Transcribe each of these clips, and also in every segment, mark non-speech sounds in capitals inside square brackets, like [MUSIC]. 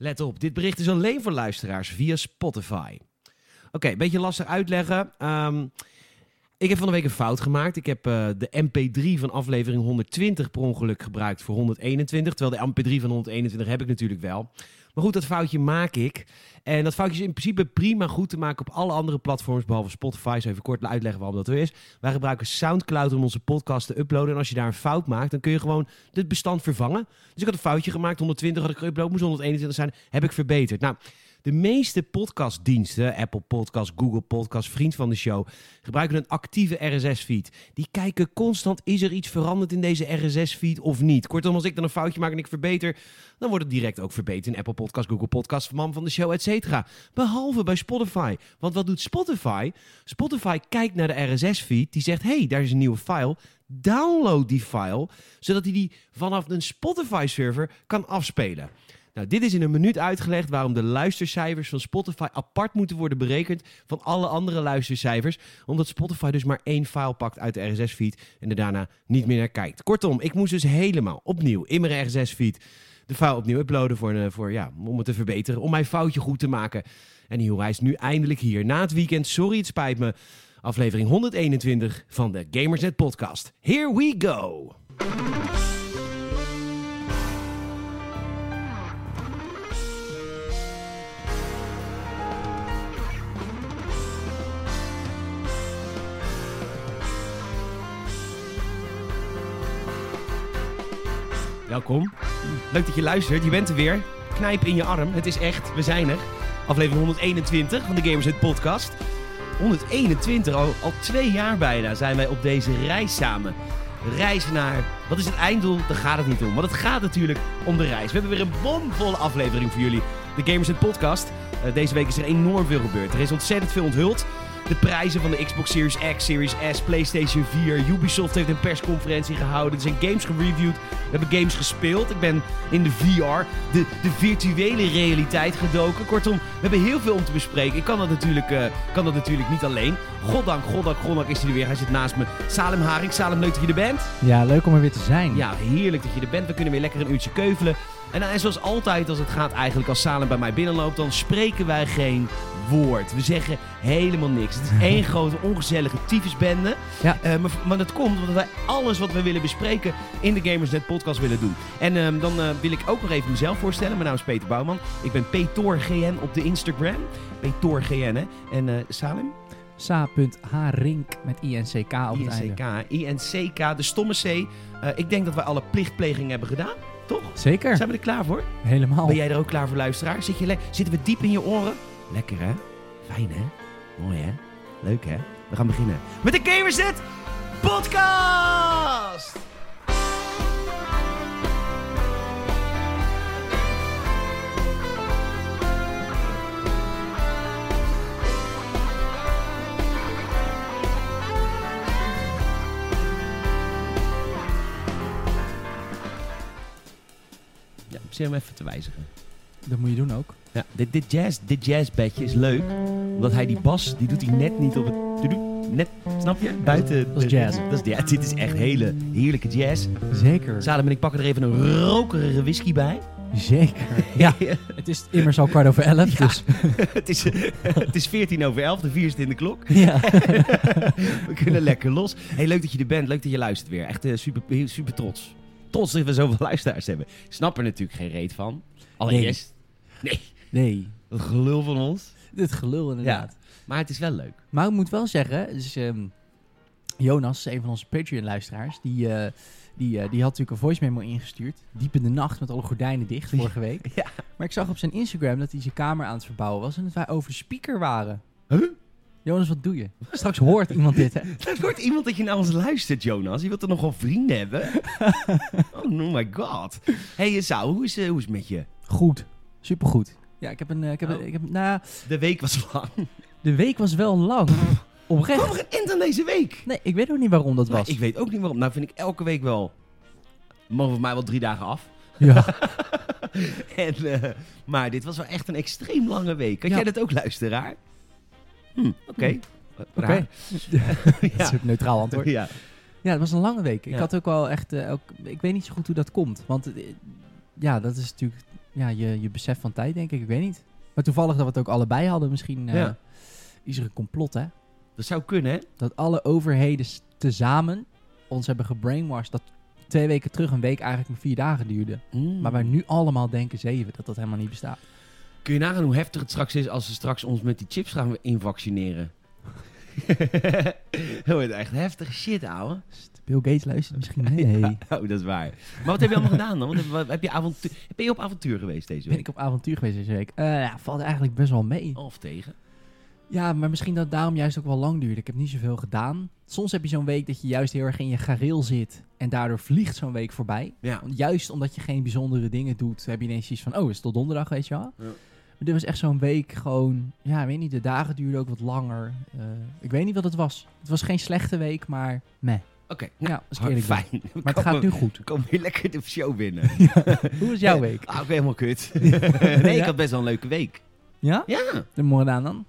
Let op, dit bericht is alleen voor luisteraars via Spotify. Oké, een beetje lastig uitleggen. Ehm, ik heb van de week een fout gemaakt. Ik heb eh, de MP3 van aflevering 120 per ongeluk gebruikt voor 121. Terwijl de MP3 van 121 heb ik natuurlijk wel. Maar goed, dat foutje maak ik. En dat foutje is in principe prima goed te maken op alle andere platforms, behalve Spotify. Zo even kort uitleggen waarom dat er is. Wij gebruiken Soundcloud om onze podcast te uploaden. En als je daar een fout maakt, dan kun je gewoon het bestand vervangen. Dus ik had een foutje gemaakt. 120 had ik geüpload, moest 121 zijn. Heb ik verbeterd. Nou, de meeste podcastdiensten, Apple Podcast, Google Podcast, vriend van de show, gebruiken een actieve RSS-feed. Die kijken constant, is er iets veranderd in deze RSS-feed of niet? Kortom, als ik dan een foutje maak en ik verbeter, dan wordt het direct ook verbeterd in Apple Podcast, Google Podcast, man van de show, et cetera. Behalve bij Spotify. Want wat doet Spotify? Spotify kijkt naar de RSS-feed, die zegt, hey, daar is een nieuwe file. Download die file, zodat hij die vanaf een Spotify-server kan afspelen. Nou, dit is in een minuut uitgelegd waarom de luistercijfers van Spotify apart moeten worden berekend van alle andere luistercijfers. Omdat Spotify dus maar één file pakt uit de RSS-feed en er daarna niet meer naar kijkt. Kortom, ik moest dus helemaal opnieuw in mijn RSS-feed de file opnieuw uploaden voor, een, voor, ja, om het te verbeteren, om mijn foutje goed te maken. En joh, hij is nu eindelijk hier. Na het weekend, sorry het spijt me, aflevering 121 van de Gamersnet podcast. Here we go! Welkom. Leuk dat je luistert. Je bent er weer. Knijp in je arm. Het is echt. We zijn er. Aflevering 121 van de Gamersnet podcast. 121, al, al twee jaar bijna zijn wij op deze reis samen. Reis naar, wat is het einddoel? Daar gaat het niet om. Want het gaat natuurlijk om de reis. We hebben weer een bomvolle aflevering voor jullie. De Gamersnet podcast. Uh, deze week is er enorm veel gebeurd. Er is ontzettend veel onthuld. De prijzen van de Xbox Series X, Series S, PlayStation 4. Ubisoft heeft een persconferentie gehouden. Er zijn games gereviewd. We hebben games gespeeld. Ik ben in de VR, de, de virtuele realiteit gedoken. Kortom, we hebben heel veel om te bespreken. Ik kan dat natuurlijk, uh, kan dat natuurlijk niet alleen. Goddank, goddank, goddank is hij er weer. Hij zit naast me. Salem Haring. Salem, leuk dat je er bent. Ja, leuk om er weer te zijn. Ja, heerlijk dat je er bent. We kunnen weer lekker een uurtje keuvelen. En, en zoals altijd als het gaat eigenlijk als Salem bij mij binnenloopt, dan spreken wij geen woord. We zeggen helemaal niks. Het is [LAUGHS] één grote ongezellige tyfusbende. Ja. Uh, maar, maar dat komt omdat wij alles wat we willen bespreken in de Gamersnet podcast willen doen. En uh, dan uh, wil ik ook nog even mezelf voorstellen. Mijn naam is Peter Bouwman. Ik ben PetorGN op de Instagram. PetorGN hè. En Salem? Sa.Harink met INCK op het INCK, INCK, de stomme C. ik denk dat wij alle plichtplegingen hebben gedaan. Toch? Zeker. Zijn we er klaar voor? Helemaal. Ben jij er ook klaar voor, luisteraar? Zit je Zitten we diep in je oren? Lekker, hè? Fijn, hè? Mooi, hè? Leuk, hè? We gaan beginnen met de Gamerset Podcast! Ik hem even te wijzigen. Dat moet je doen ook. Ja, dit, dit, jazz, dit jazzbedje is leuk. Omdat hij die bas, die doet hij net niet op het... Net, snap je? Buiten. Dat is jazz. Dat is, ja, dit is echt hele heerlijke jazz. Zeker. Salem en ik pakken er even een rokerige whisky bij. Zeker. [LAUGHS] Ja, het is immers al kwart over elf. Ja. Dus. [LAUGHS] het, is, het is 14 over 11, de vier zit in de klok. Ja. [LAUGHS] We kunnen lekker los. Hey, leuk dat je er bent, leuk dat je luistert weer. Echt uh, super, super trots. Trots dat we zoveel [LAUGHS] luisteraars hebben. Ik snap er natuurlijk geen reet van. Allereerst. Nee. Nee. Dat gelul van ons. Dit gelul inderdaad. Ja, maar het is wel leuk. Maar ik moet wel zeggen, dus, um, Jonas, een van onze Patreon-luisteraars, die, uh, die, uh, die had natuurlijk een voice memo ingestuurd. Diep in de nacht met alle gordijnen dicht vorige week. [LAUGHS] Ja. Maar ik zag op zijn Instagram dat hij zijn kamer aan het verbouwen was en dat wij over speaker waren. Huh? Jonas, wat doe je? Straks hoort iemand dit, hè? [LAUGHS] Straks hoort iemand dat je naar ons luistert, Jonas. Je wilt er nogal vrienden hebben. [LAUGHS] oh my god. hey, Sao, hoe is, uh, hoe is het met je? Goed. Supergoed. Ja, ik heb een... Ik heb, oh. ik heb, nou, de week was lang. De week was wel lang. Oprecht. Waarom geënt aan deze week? Nee, ik weet ook niet waarom dat was. Nee, ik weet ook niet waarom. Nou vind ik elke week wel... Mogen voor mij wel drie dagen af. Ja. [LAUGHS] en, uh, maar dit was wel echt een extreem lange week. Kan Ja. jij dat ook, luisteraar? Hm, Oké. Hm. Oké. Raar. [LAUGHS] Dat is ook neutraal antwoord. Ja. Ja, het was een lange week. Ik Ja. had ook wel echt... eh, ook, ik weet niet zo goed hoe dat komt. Want eh, ja, dat is natuurlijk ja, je, je besef van tijd, denk ik. Ik weet niet. Maar toevallig dat we het ook allebei hadden. Misschien eh, Ja. is er een complot, hè? Dat zou kunnen, hè? Dat alle overheden tezamen ons hebben gebrainwashed. Dat twee weken terug een week eigenlijk maar vier dagen duurde. Mm. Maar wij nu allemaal denken zeven. Dat dat helemaal niet bestaat. Kun je nagaan hoe heftig het straks is als ze straks ons met die chips gaan invaccineren? [LAUGHS] dat wordt echt heftige shit, ouwe. Sst, Bill Gates luistert misschien mee. [LAUGHS] Oh, dat is waar. Maar wat heb je allemaal gedaan dan? Wat heb, wat- heb je avontuur, ben je op avontuur geweest deze Ben week? ik op avontuur geweest deze week? Eh, ja, valt eigenlijk best wel mee. Of tegen? Ja, maar misschien dat het daarom juist ook wel lang duurde. Ik heb niet zoveel gedaan. Soms heb je zo'n week dat je juist heel erg in je gareel zit. En daardoor vliegt zo'n week voorbij. Ja. Juist omdat je geen bijzondere dingen doet, heb je ineens iets van... Oh, is het tot donderdag, weet je wel? Ja. Maar dit was echt zo'n week gewoon... Ja, ik weet niet, de dagen duurden ook wat langer. Eh, ik weet niet wat het was. Het was geen slechte week, maar meh. Oké, Ja, ik nou, eerlijk ben. fijn. We Maar het gaat nu goed. We komen weer lekker de show binnen. [LAUGHS] Hoe was jouw week? Ah, ik ben helemaal kut. [LAUGHS] nee, ik Ja? had best wel een leuke week. Ja? Ja. De morgen dan?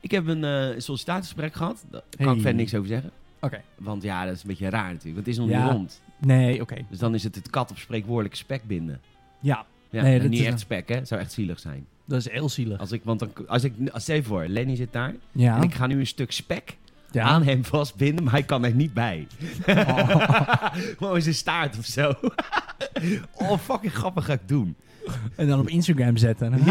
Ik heb een eh sollicitatiegesprek gehad. Daar kan Hey. ik verder niks over zeggen. Oké. Want ja, dat is een beetje raar natuurlijk. Want het is nog Ja. niet rond. Nee, oké. Dus dan is het het kat op spreekwoordelijke spek binden. Ja, Ja, Nee, dat niet is echt een- spek, hè? Het zou echt zielig zijn. Dat is heel zielig. Als ik, want dan, als ik, als stel je voor, Lenny zit daar. Ja. En ik ga nu een stuk spek ja. aan hem vastbinden, maar hij kan er niet bij. [LAUGHS] Gewoon zijn staart of zo. [LAUGHS] oh, fucking grappig ga ik doen. En dan op Instagram zetten. [LAUGHS]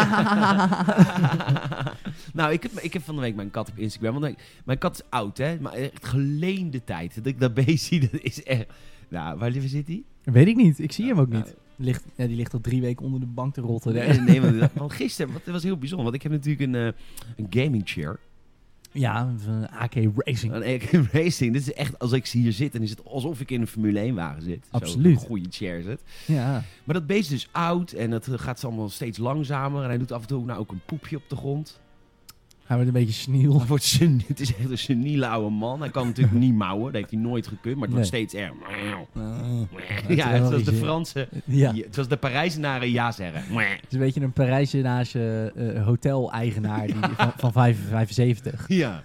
nou, ik heb, ik heb van de week mijn kat op Instagram. Want mijn kat is oud, hè? Maar echt geleende tijd. Dat ik dat beest zie, dat is echt... Nou, waar zit hij? Weet ik niet. Ik zie hem ook Nou, niet. Ligt, ja, die ligt al drie weken onder de bank te rotten. Nee, [LAUGHS] nee, want, want gisteren, want het was heel bijzonder. Want ik heb natuurlijk een, eh, een gaming chair. Ja, van AK Racing. Een Anakin [LAUGHS] Racing. Dit is echt, als ik hier zit, dan is het alsof ik in een Formule 1 wagen zit. Absoluut. Zo'n goede chair is het. Ja. Maar dat beest is dus oud en het gaat allemaal steeds langzamer. En hij doet af en toe nou ook een poepje op de grond. Hij wordt een beetje sniel. Hij wordt sen- [LAUGHS] het is echt een seniele oude man. Hij kan natuurlijk niet mouwen. Dat heeft hij nooit gekund. Maar het wordt steeds erg. Ja, het was de Franse... Ja. Ja, het was de Parijzenaren ja zeggen. Het is een beetje een Parijzenage eh hotel-eigenaar die, [LAUGHS] van, van 75. Ja.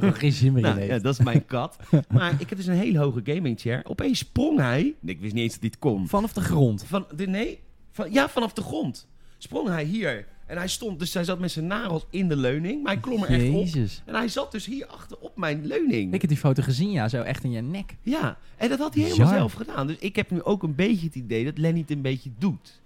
Geen zin meer in Nou, ja, dat is mijn kat. Maar ik heb dus een hele hoge gaming chair. Opeens sprong hij. Ik wist niet eens dat dit kon. Vanaf de grond. Van, de, nee, van, ja, vanaf de grond. Sprong hij hier. En hij stond, dus hij zat met zijn nagels in de leuning. Maar hij klom er echt op. En hij zat dus hier achter op mijn leuning. Ik heb die foto gezien, ja. Zo echt in je nek. Ja, en dat had hij helemaal Bizar. zelf gedaan. Dus ik heb nu ook een beetje het idee dat Lenny het een beetje doet.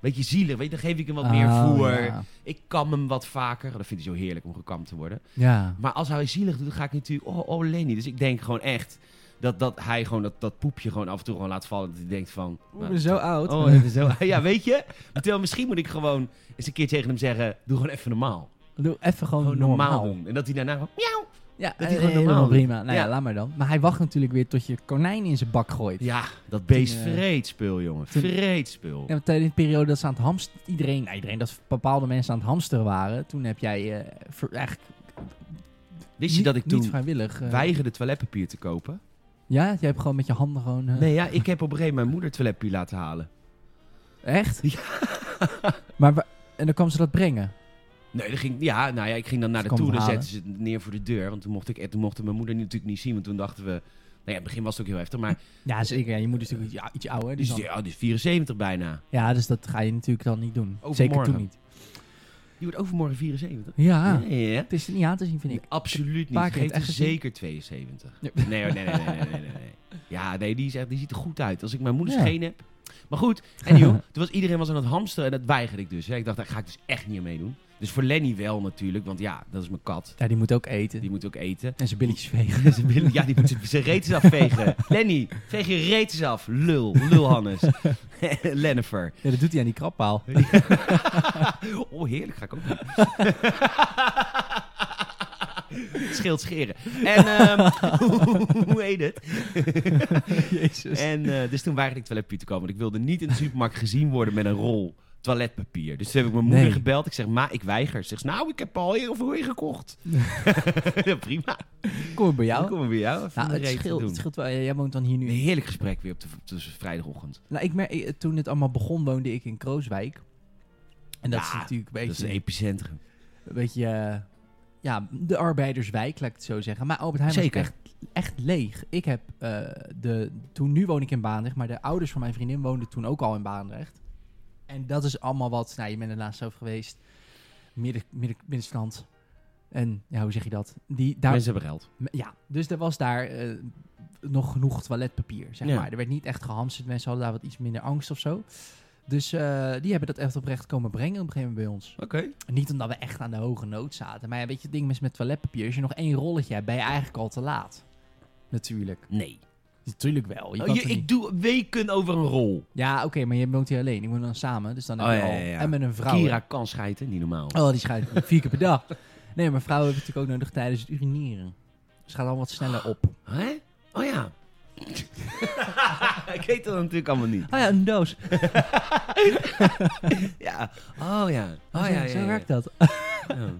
Beetje zielig, weet je, dan geef ik hem wat meer Oh, voer. Ja. Ik kam hem wat vaker. Dat vindt hij zo heerlijk om gekamd te worden. ja. Maar als hij zielig doet, dan ga ik natuurlijk... Oh, oh Lenny. Dus ik denk gewoon echt dat, dat hij gewoon dat, dat poepje gewoon af en toe gewoon laat vallen. Dat hij denkt van... Ik ben zo oud. Oh, is zo... [LAUGHS] Ja, weet je? Terwijl misschien moet ik gewoon eens een keer tegen hem zeggen... Doe gewoon even normaal. Doe even gewoon, Gewoon normaal. normaal doen. En dat hij daarna gewoon... Miauw. Ja, Dat hij eh, gewoon helemaal normaal prima. Nou ja. Ja. laat maar dan. Maar hij wacht natuurlijk weer tot je konijn in zijn bak gooit. Ja, dat beest eh, vreedspul, jongen. toen- Vreedspul. Ja, tijdens de periode dat ze aan het hamsteren... Iedereen, nou, iedereen, dat bepaalde mensen aan het hamsteren waren. Toen heb jij eh, ver- eigenlijk Wist je dat ik niet toen vrijwillig... weigerde toiletpapier te kopen? Ja, jij hebt gewoon met je handen gewoon... eh, Nee, ja, ik heb op een gegeven moment mijn moeder toiletpapier laten halen. Echt? Ja. [LAUGHS] maar, wa- en dan kwam ze dat brengen? Nee, dat ging, ja, nou ja, ik ging dan naar Ze de kwam toe, dan halen. zetten ze het neer voor de deur. Want toen mocht, ik, en toen mocht mijn moeder natuurlijk niet zien, want toen dachten we... Nou ja, in het begin was het ook heel heftig, maar [LAUGHS] Ja, zeker. Ja, je moeder is natuurlijk ja, iets ouder. die Dus is, dan- ja, die is 74 bijna. ja, dus dat ga je natuurlijk dan niet doen. Zeker Overmorgen. toen niet. Die wordt overmorgen 74. Ja, Ja, ja, ja. het is er niet aan te zien, vind ik. Absoluut niet. Geeft er echt gezien. zeker 72. Ja. Nee, hoor, nee, nee, nee, nee, nee, nee, nee. Ja, nee, die, is echt, die ziet er goed uit. Als ik mijn moeders Ja. geen heb. Maar goed, anyhow, [LAUGHS] toen was iedereen was aan het hamsteren en dat weigerde ik dus. Hè. Ik dacht, daar ga ik dus echt niet aan meedoen. Dus voor Lenny wel natuurlijk, want ja, dat is mijn kat. Ja, die moet ook eten. Die moet ook eten. En zijn billetjes vegen. [LAUGHS] Ze willen- ja, die moet zijn- zijn reet eens afvegen. [LAUGHS] Lenny, veeg je reet eens af. Lul, lul Hannes. Lennifer. Ja, dat doet hij aan die krabpaal. oh, heerlijk, ga ik ook doen. [LAUGHS] Scheelt scheren. En, ehm, [LAUGHS] hoe heet het? Jezus. En eh, dus toen weigerde ik toiletpapier te komen. Want ik wilde niet in de supermarkt gezien worden met een rol toiletpapier. Dus toen heb ik mijn moeder Nee. gebeld. Ik zeg, ma, ik weiger. Ze zegt, nou, ik heb al heel veel ingekocht. ja, [LAUGHS] prima. Kom maar bij jou. Dan komen we bij jou. Nou, het scheelt, het scheelt wel. Jij woont dan hier nu. Een heerlijk gesprek weer op de, op de vrijdagochtend. Nou, ik merk, ik- toen het allemaal begon, woonde ik in Krooswijk. En dat is natuurlijk een Dat is beetje, een epicentrum. een beetje eh, ja, de arbeiderswijk, laat ik het zo zeggen. Maar Albert Heijn Zeker. was echt echt leeg. Ik heb eh, de... Toen, nu woon ik in Baandrecht, maar de ouders van mijn vriendin woonden toen ook al in Baandrecht. En dat is allemaal wat... Nou, je bent er laatst over geweest. Midden, midden, middenstand. En, ja, hoe zeg je dat? Die, daar, Mensen hebben geld. ja, dus er was daar eh, nog genoeg toiletpapier, zeg Ja. maar. Er werd niet echt gehamsterd. Mensen hadden daar wat iets minder angst of zo. Dus eh, die hebben dat echt oprecht komen brengen op een gegeven moment bij ons. Oké. Niet omdat we echt aan de hoge nood zaten. Maar ja, weet je, het ding is met toiletpapier. Als je nog één rolletje hebt, ben je eigenlijk al te laat. Natuurlijk. Nee. Natuurlijk wel. Je Oh, je- ik niet- doe weken over een rol. Ja, oké, maar je woont hier alleen. Ik woon dan samen. Dus dan heb Oh, je ja, al... ja, ja. En met een vrouw. Kira kan schijten, niet normaal. Oh, die scheidt vier keer per dag. Nee, maar vrouwen hebben natuurlijk ook nodig tijdens het urineren. Dus gaat al wat sneller op. Hè? Oh ja. [LAUGHS] [LAUGHS] ik weet dat natuurlijk allemaal niet. Oh ja, een doos. [LAUGHS] Ja. Oh ja. Oh zo ja, zo ja. werkt dat. Ja. [LAUGHS]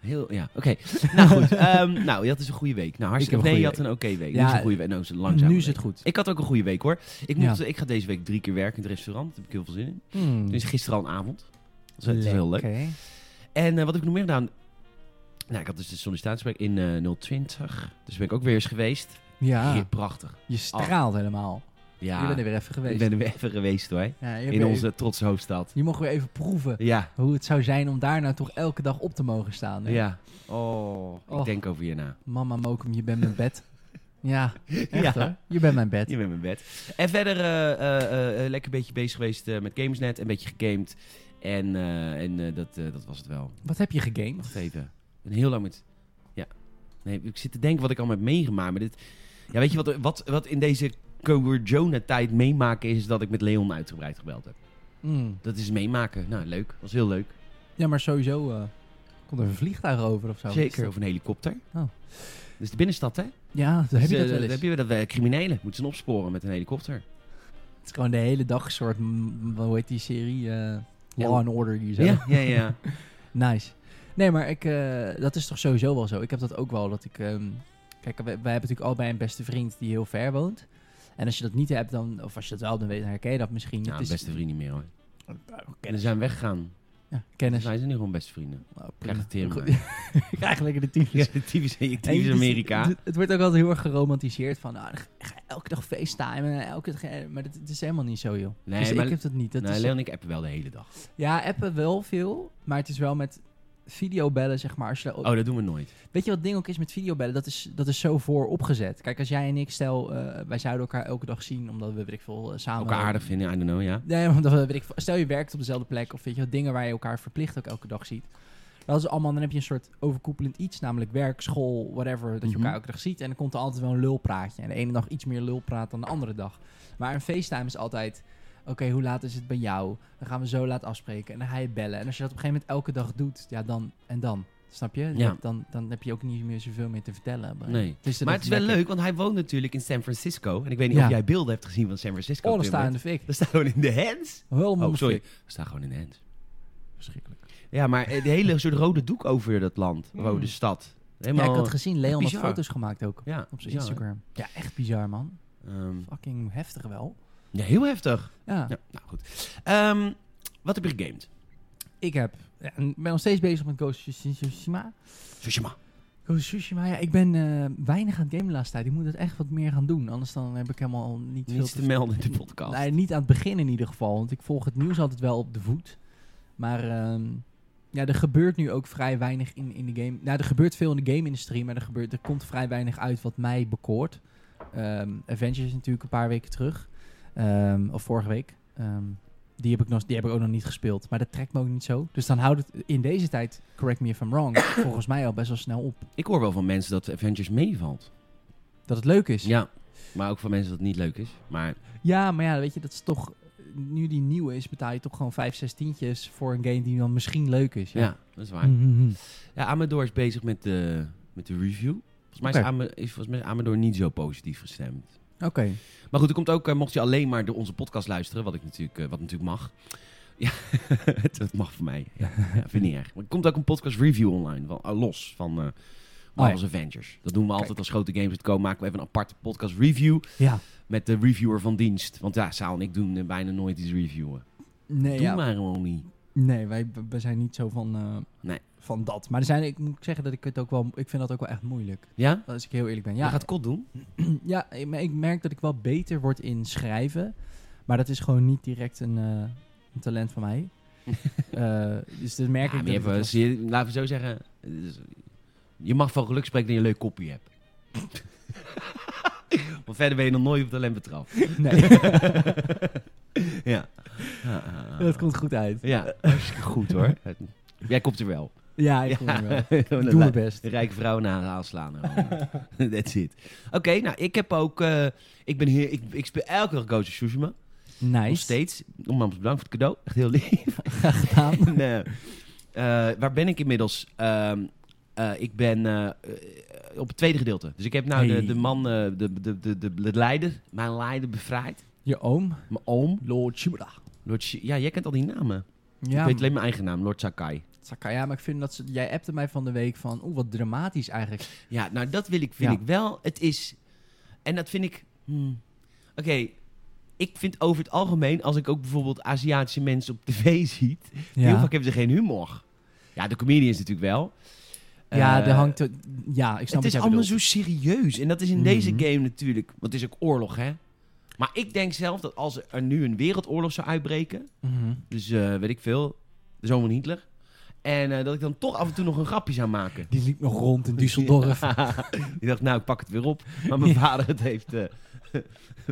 Heel, ja, oké. nou goed, ehm, nou, je had dus een goede week. Nou, hartstikke Ik heb Nee, een je had een oké week. Ja, nu is een goede week. Nou, is het langzaam. nu is het goed. Ik had ook een goede week hoor. Ik, moet, Ja. ik ga deze week drie keer werken in het restaurant. Daar heb ik heel veel zin in. Hmm. Is gisteren al een avond. Dat is, dat is heel leuk. Lekker. En eh, wat heb ik nog meer gedaan? Nou, ik had dus de sollicitatiegesprek in eh 020. Dus ben ik ook weer eens geweest. Ja, Heel prachtig. je straalt helemaal. Ja, Je bent er weer even geweest. ik ben er weer even geweest hoor. Ja, In onze trotse hoofdstad. je mocht weer even proeven Ja, hoe het zou zijn om daar nou toch elke dag op te mogen staan. hè? ja. Oh, ik Och. denk over je na. Mama Mokum, je bent mijn bed. Ja, echt Ja. hoor. Je bent mijn bed. Je bent mijn bed. En verder eh, eh, eh, lekker een beetje bezig geweest met Gamersnet. Een beetje gegamed. En, en dat, dat was het wel. Wat heb je gegamed? Wacht even. Ik ben heel lang met... Ja. Nee, ik zit te denken wat ik allemaal heb meegemaakt. Maar dit... Ja, weet je wat, wat, wat in deze Corona-tijd meemaken is... dat ik met Leon uitgebreid gebeld heb. Mm. Dat is meemaken. Nou, leuk. Was heel leuk. Ja, maar sowieso eh, komt er een vliegtuig over of zo. Zeker. Of een helikopter. Oh. Dus de binnenstad, hè? Ja, Dus, heb je dat eh, wel eens. heb je dat eh, criminelen. Moeten ze opsporen met een helikopter. Het is gewoon de hele dag een soort, mm, hoe heet die serie? Eh, Law and Order. Die zo. Ja, ja, ja. [LAUGHS] Nice. Nee, maar ik, dat is toch sowieso wel zo. Ik heb dat ook wel, dat ik... ehm, kijk, wij, wij hebben natuurlijk allebei een beste vriend die heel ver woont. En als je dat niet hebt, dan... Of als je dat wel, dan weet, dan herken je dat misschien. Nou, Het is- beste vrienden niet meer hoor. Oh, En ze Kennis. zijn weggegaan. Ja, kennis. Wij zijn nu gewoon beste vrienden. Oh, Krijg de Goed. [LAUGHS] Ik krijg lekker de tyfus. Ja, typisch, En typisch het- Amerika. Het, het wordt ook altijd heel erg geromantiseerd van, nou, ga elke dag facetimen, elke dag, maar dat, het is helemaal niet zo, joh. Nee, dus maar- ik heb dat niet. Dat nou, is, Leon en ik appen wel de hele dag. ja, appen wel veel, maar het is wel met videobellen, zeg maar. Als je, Oh, dat doen we nooit. Weet je wat ding ook is met videobellen? Dat is, dat is zo voor opgezet. Kijk, als jij en ik, stel, eh, wij zouden elkaar elke dag zien, omdat we, weet ik veel, eh, samen... Elkaar aardig vinden, I don't know, ja. Nee, [LAUGHS] omdat we, weet ik, veel- stel je werkt op dezelfde plek, of weet je, wat, dingen waar je elkaar verplicht ook elke dag ziet. Dat is allemaal, dan heb je een soort overkoepelend iets, namelijk werk, school, whatever, dat je Mhm. elkaar elke dag ziet. En dan komt er altijd wel een lulpraatje. En de ene dag iets meer lulpraat dan de andere dag. Maar een FaceTime is altijd, oké, hoe laat is het bij jou? Dan gaan we zo laat afspreken en dan ga je bellen. En als je dat op een gegeven moment elke dag doet, ja, dan en dan. Snap je? Ja. Dan, dan heb je ook niet meer zoveel meer te vertellen. Nee. Dus dat Maar het is wel lekker. leuk, want hij woont natuurlijk in San Francisco. En ik weet niet Ja. of jij beelden hebt gezien van San Francisco. Oh, op dan dit sta je in de fik. [LAUGHS] Dat staat gewoon in de hands. Helemaal Oh, sorry. Dat staat gewoon in de hands. Verschrikkelijk. Ja, maar eh, de hele soort rode doek over dat land. Mm. De stad. Ja, Helemaal... ik had gezien, Leon had foto's gemaakt ook. Ja, Op zijn bizar? Instagram. Ja, echt bizar, man. Ehm, Fucking heftig wel. Ja, heel heftig. Ja. Ja, nou goed. Ehm, wat heb je gegamed? Ik heb, ja, en ben nog steeds bezig met Ghost of Tsushima. Tsushima. Ghost of Tsushima, ja, ik ben eh, weinig aan het gamen de laatste tijd. Ik moet het echt wat meer gaan doen. Anders dan heb ik helemaal niet veel Niets te melden in de [LAUGHS] podcast. Nee, niet aan het begin in ieder geval. Want ik volg het nieuws altijd wel op de voet. Maar ehm, ja, er gebeurt nu ook vrij weinig in, in de game. Nou, er gebeurt veel in de game-industrie, maar er, gebeurt, er komt vrij weinig uit wat mij bekoort. Ehm, Avengers is natuurlijk een paar weken terug. Ehm, of vorige week. Ehm, die, heb ik nog, die heb ik ook nog niet gespeeld. Maar dat trekt me ook niet zo. Dus dan houdt het in deze tijd, correct me if I'm wrong, [COUGHS] volgens mij al best wel snel op. Ik hoor wel van mensen dat Avengers meevalt. Dat het leuk is. Ja, maar ook van mensen dat het niet leuk is. Maar Ja, maar ja, weet je, dat is toch... Nu die nieuwe is, betaal je toch gewoon 5, 6 tientjes voor een game die dan misschien leuk is. ja, Ja, dat is waar. Mhm. Ja, Amador is bezig met de, met de review. Volgens mij, is, Oké. Ama- is volgens mij Amador niet zo positief gestemd. Oké. Maar goed, er komt ook, eh, mocht je alleen maar door onze podcast luisteren, wat, ik natuurlijk, eh, wat natuurlijk mag. [LAUGHS] Ja, [LAUGHS] dat mag voor mij. Ja, vind ik niet erg. Maar er komt ook een podcast review online, van, eh, los van eh Marvel's Avengers. Dat doen we altijd als grote games uitkomen. Maken we even een aparte podcast review Ja. met de reviewer van dienst. Want ja, Saal en ik doen bijna nooit iets reviewen. Nee, Doe ja. maar gewoon niet. Nee, wij wij zijn niet zo van, eh, Nee. Van dat. Maar er zijn, ik moet zeggen dat ik het ook wel, ik vind dat ook wel echt moeilijk. Ja? Als ik heel eerlijk ben. Ja. Ja, gaat kot doen? [CLEARS THROAT] ja ik, ik merk dat ik wel beter word in schrijven. Maar dat is gewoon niet direct een, eh, een talent van mij. [LAUGHS] Eh, dus dat merk Ja, ik. maar je hebt, je- laten we zo zeggen. dus Je mag van geluk spreken dat je een leuk kopje hebt. [LAUGHS] maar verder ben je nog nooit op talent betrapt. Nee, [LAUGHS] ja. dat komt goed uit. Ja, hartstikke goed hoor. Jij komt er wel. Ja, ik kom er wel. [LAUGHS] Ik doe mijn best. Een rijke vrouw na aanslaan. [LAUGHS] [LAUGHS] That's it. Oké, nou, ik heb ook... eh, ik, ben hier, ik, ik speel elke dag Ghost of Tsushima. Nog Nice. steeds. Nogmaals bedankt voor het cadeau. Echt heel lief. Graag gedaan. nee. Eh, waar ben ik inmiddels? Ehm, eh, ik ben op het tweede gedeelte. Dus ik heb nou de, Hey. de man, de, de, de, de, de leider, mijn leider bevrijd. Je oom, Mijn oom. Lord Shibura. Lord Shi- ja, jij kent al die namen. Ja, Ik weet alleen mijn eigen naam, Lord Sakai. Saka, ja, maar ik vind dat ze... Jij appte mij van de week van... Oeh, wat dramatisch eigenlijk. Ja, nou dat wil ik, vind Ja. ik wel. Het is, en dat vind ik, hmm. oké, ik vind over het algemeen, als ik ook bijvoorbeeld Aziatische mensen op tv [LAUGHS] ziet, heel vaak hebben ze geen humor. Ja, de comedians natuurlijk wel. Ja, er hangt... Ja, ik snap Het is wat jij allemaal zo serieus. En dat is in deze Mhm. game natuurlijk, want het is ook oorlog, hè. Maar ik denk zelf dat als er nu een wereldoorlog zou uitbreken, Mhm. dus eh, weet ik veel, de van Hitler, en eh, dat ik dan toch af en toe nog een grapje zou maken. Die liep nog rond in Düsseldorf. [LAUGHS] Die dacht, nou, ik pak het weer op. Maar mijn vader het heeft eh [LAUGHS]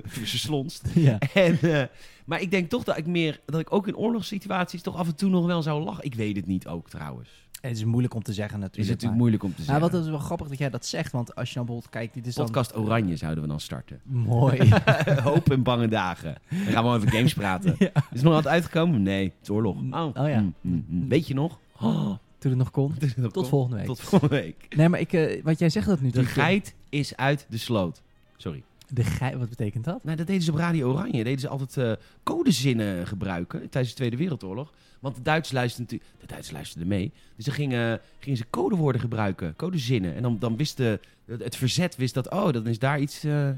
verslonst. ja. En, eh, maar ik denk toch dat ik meer, dat ik ook in oorlogssituaties toch af en toe nog wel zou lachen. Ik weet het niet ook trouwens. Het is moeilijk om te zeggen Is natuurlijk. het natuurlijk moeilijk om te maar- zeggen. Nou, wat is wel grappig dat jij dat zegt. Want als je dan bijvoorbeeld kijkt... Dit is dan... Podcast Oranje zouden we dan starten. Mooi. [LAUGHS] Hoop en bange dagen. Dan gaan we over games praten. Ja. Is het nog wat uitgekomen? Nee, het is oorlog. Oh, Oh ja. mm, mm, mm. Weet je nog? Oh, Toen het nog kon. tot volgende week. Tot volgende week. Nee, maar ik, eh, wat jij zegt dat nu. De natuurlijk- geit is uit de sloot. Sorry. De geit, wat betekent dat? Nou, dat deden ze op Radio Oranje. Deden ze altijd eh, codezinnen gebruiken tijdens de Tweede Wereldoorlog. Want de Duitsers luisterden natuurlijk... De Duitsers luisterden mee. Dus dan gingen, gingen ze codewoorden gebruiken. Codezinnen. En dan, dan wist de, het verzet wist dat... Oh, dan is daar iets... eh,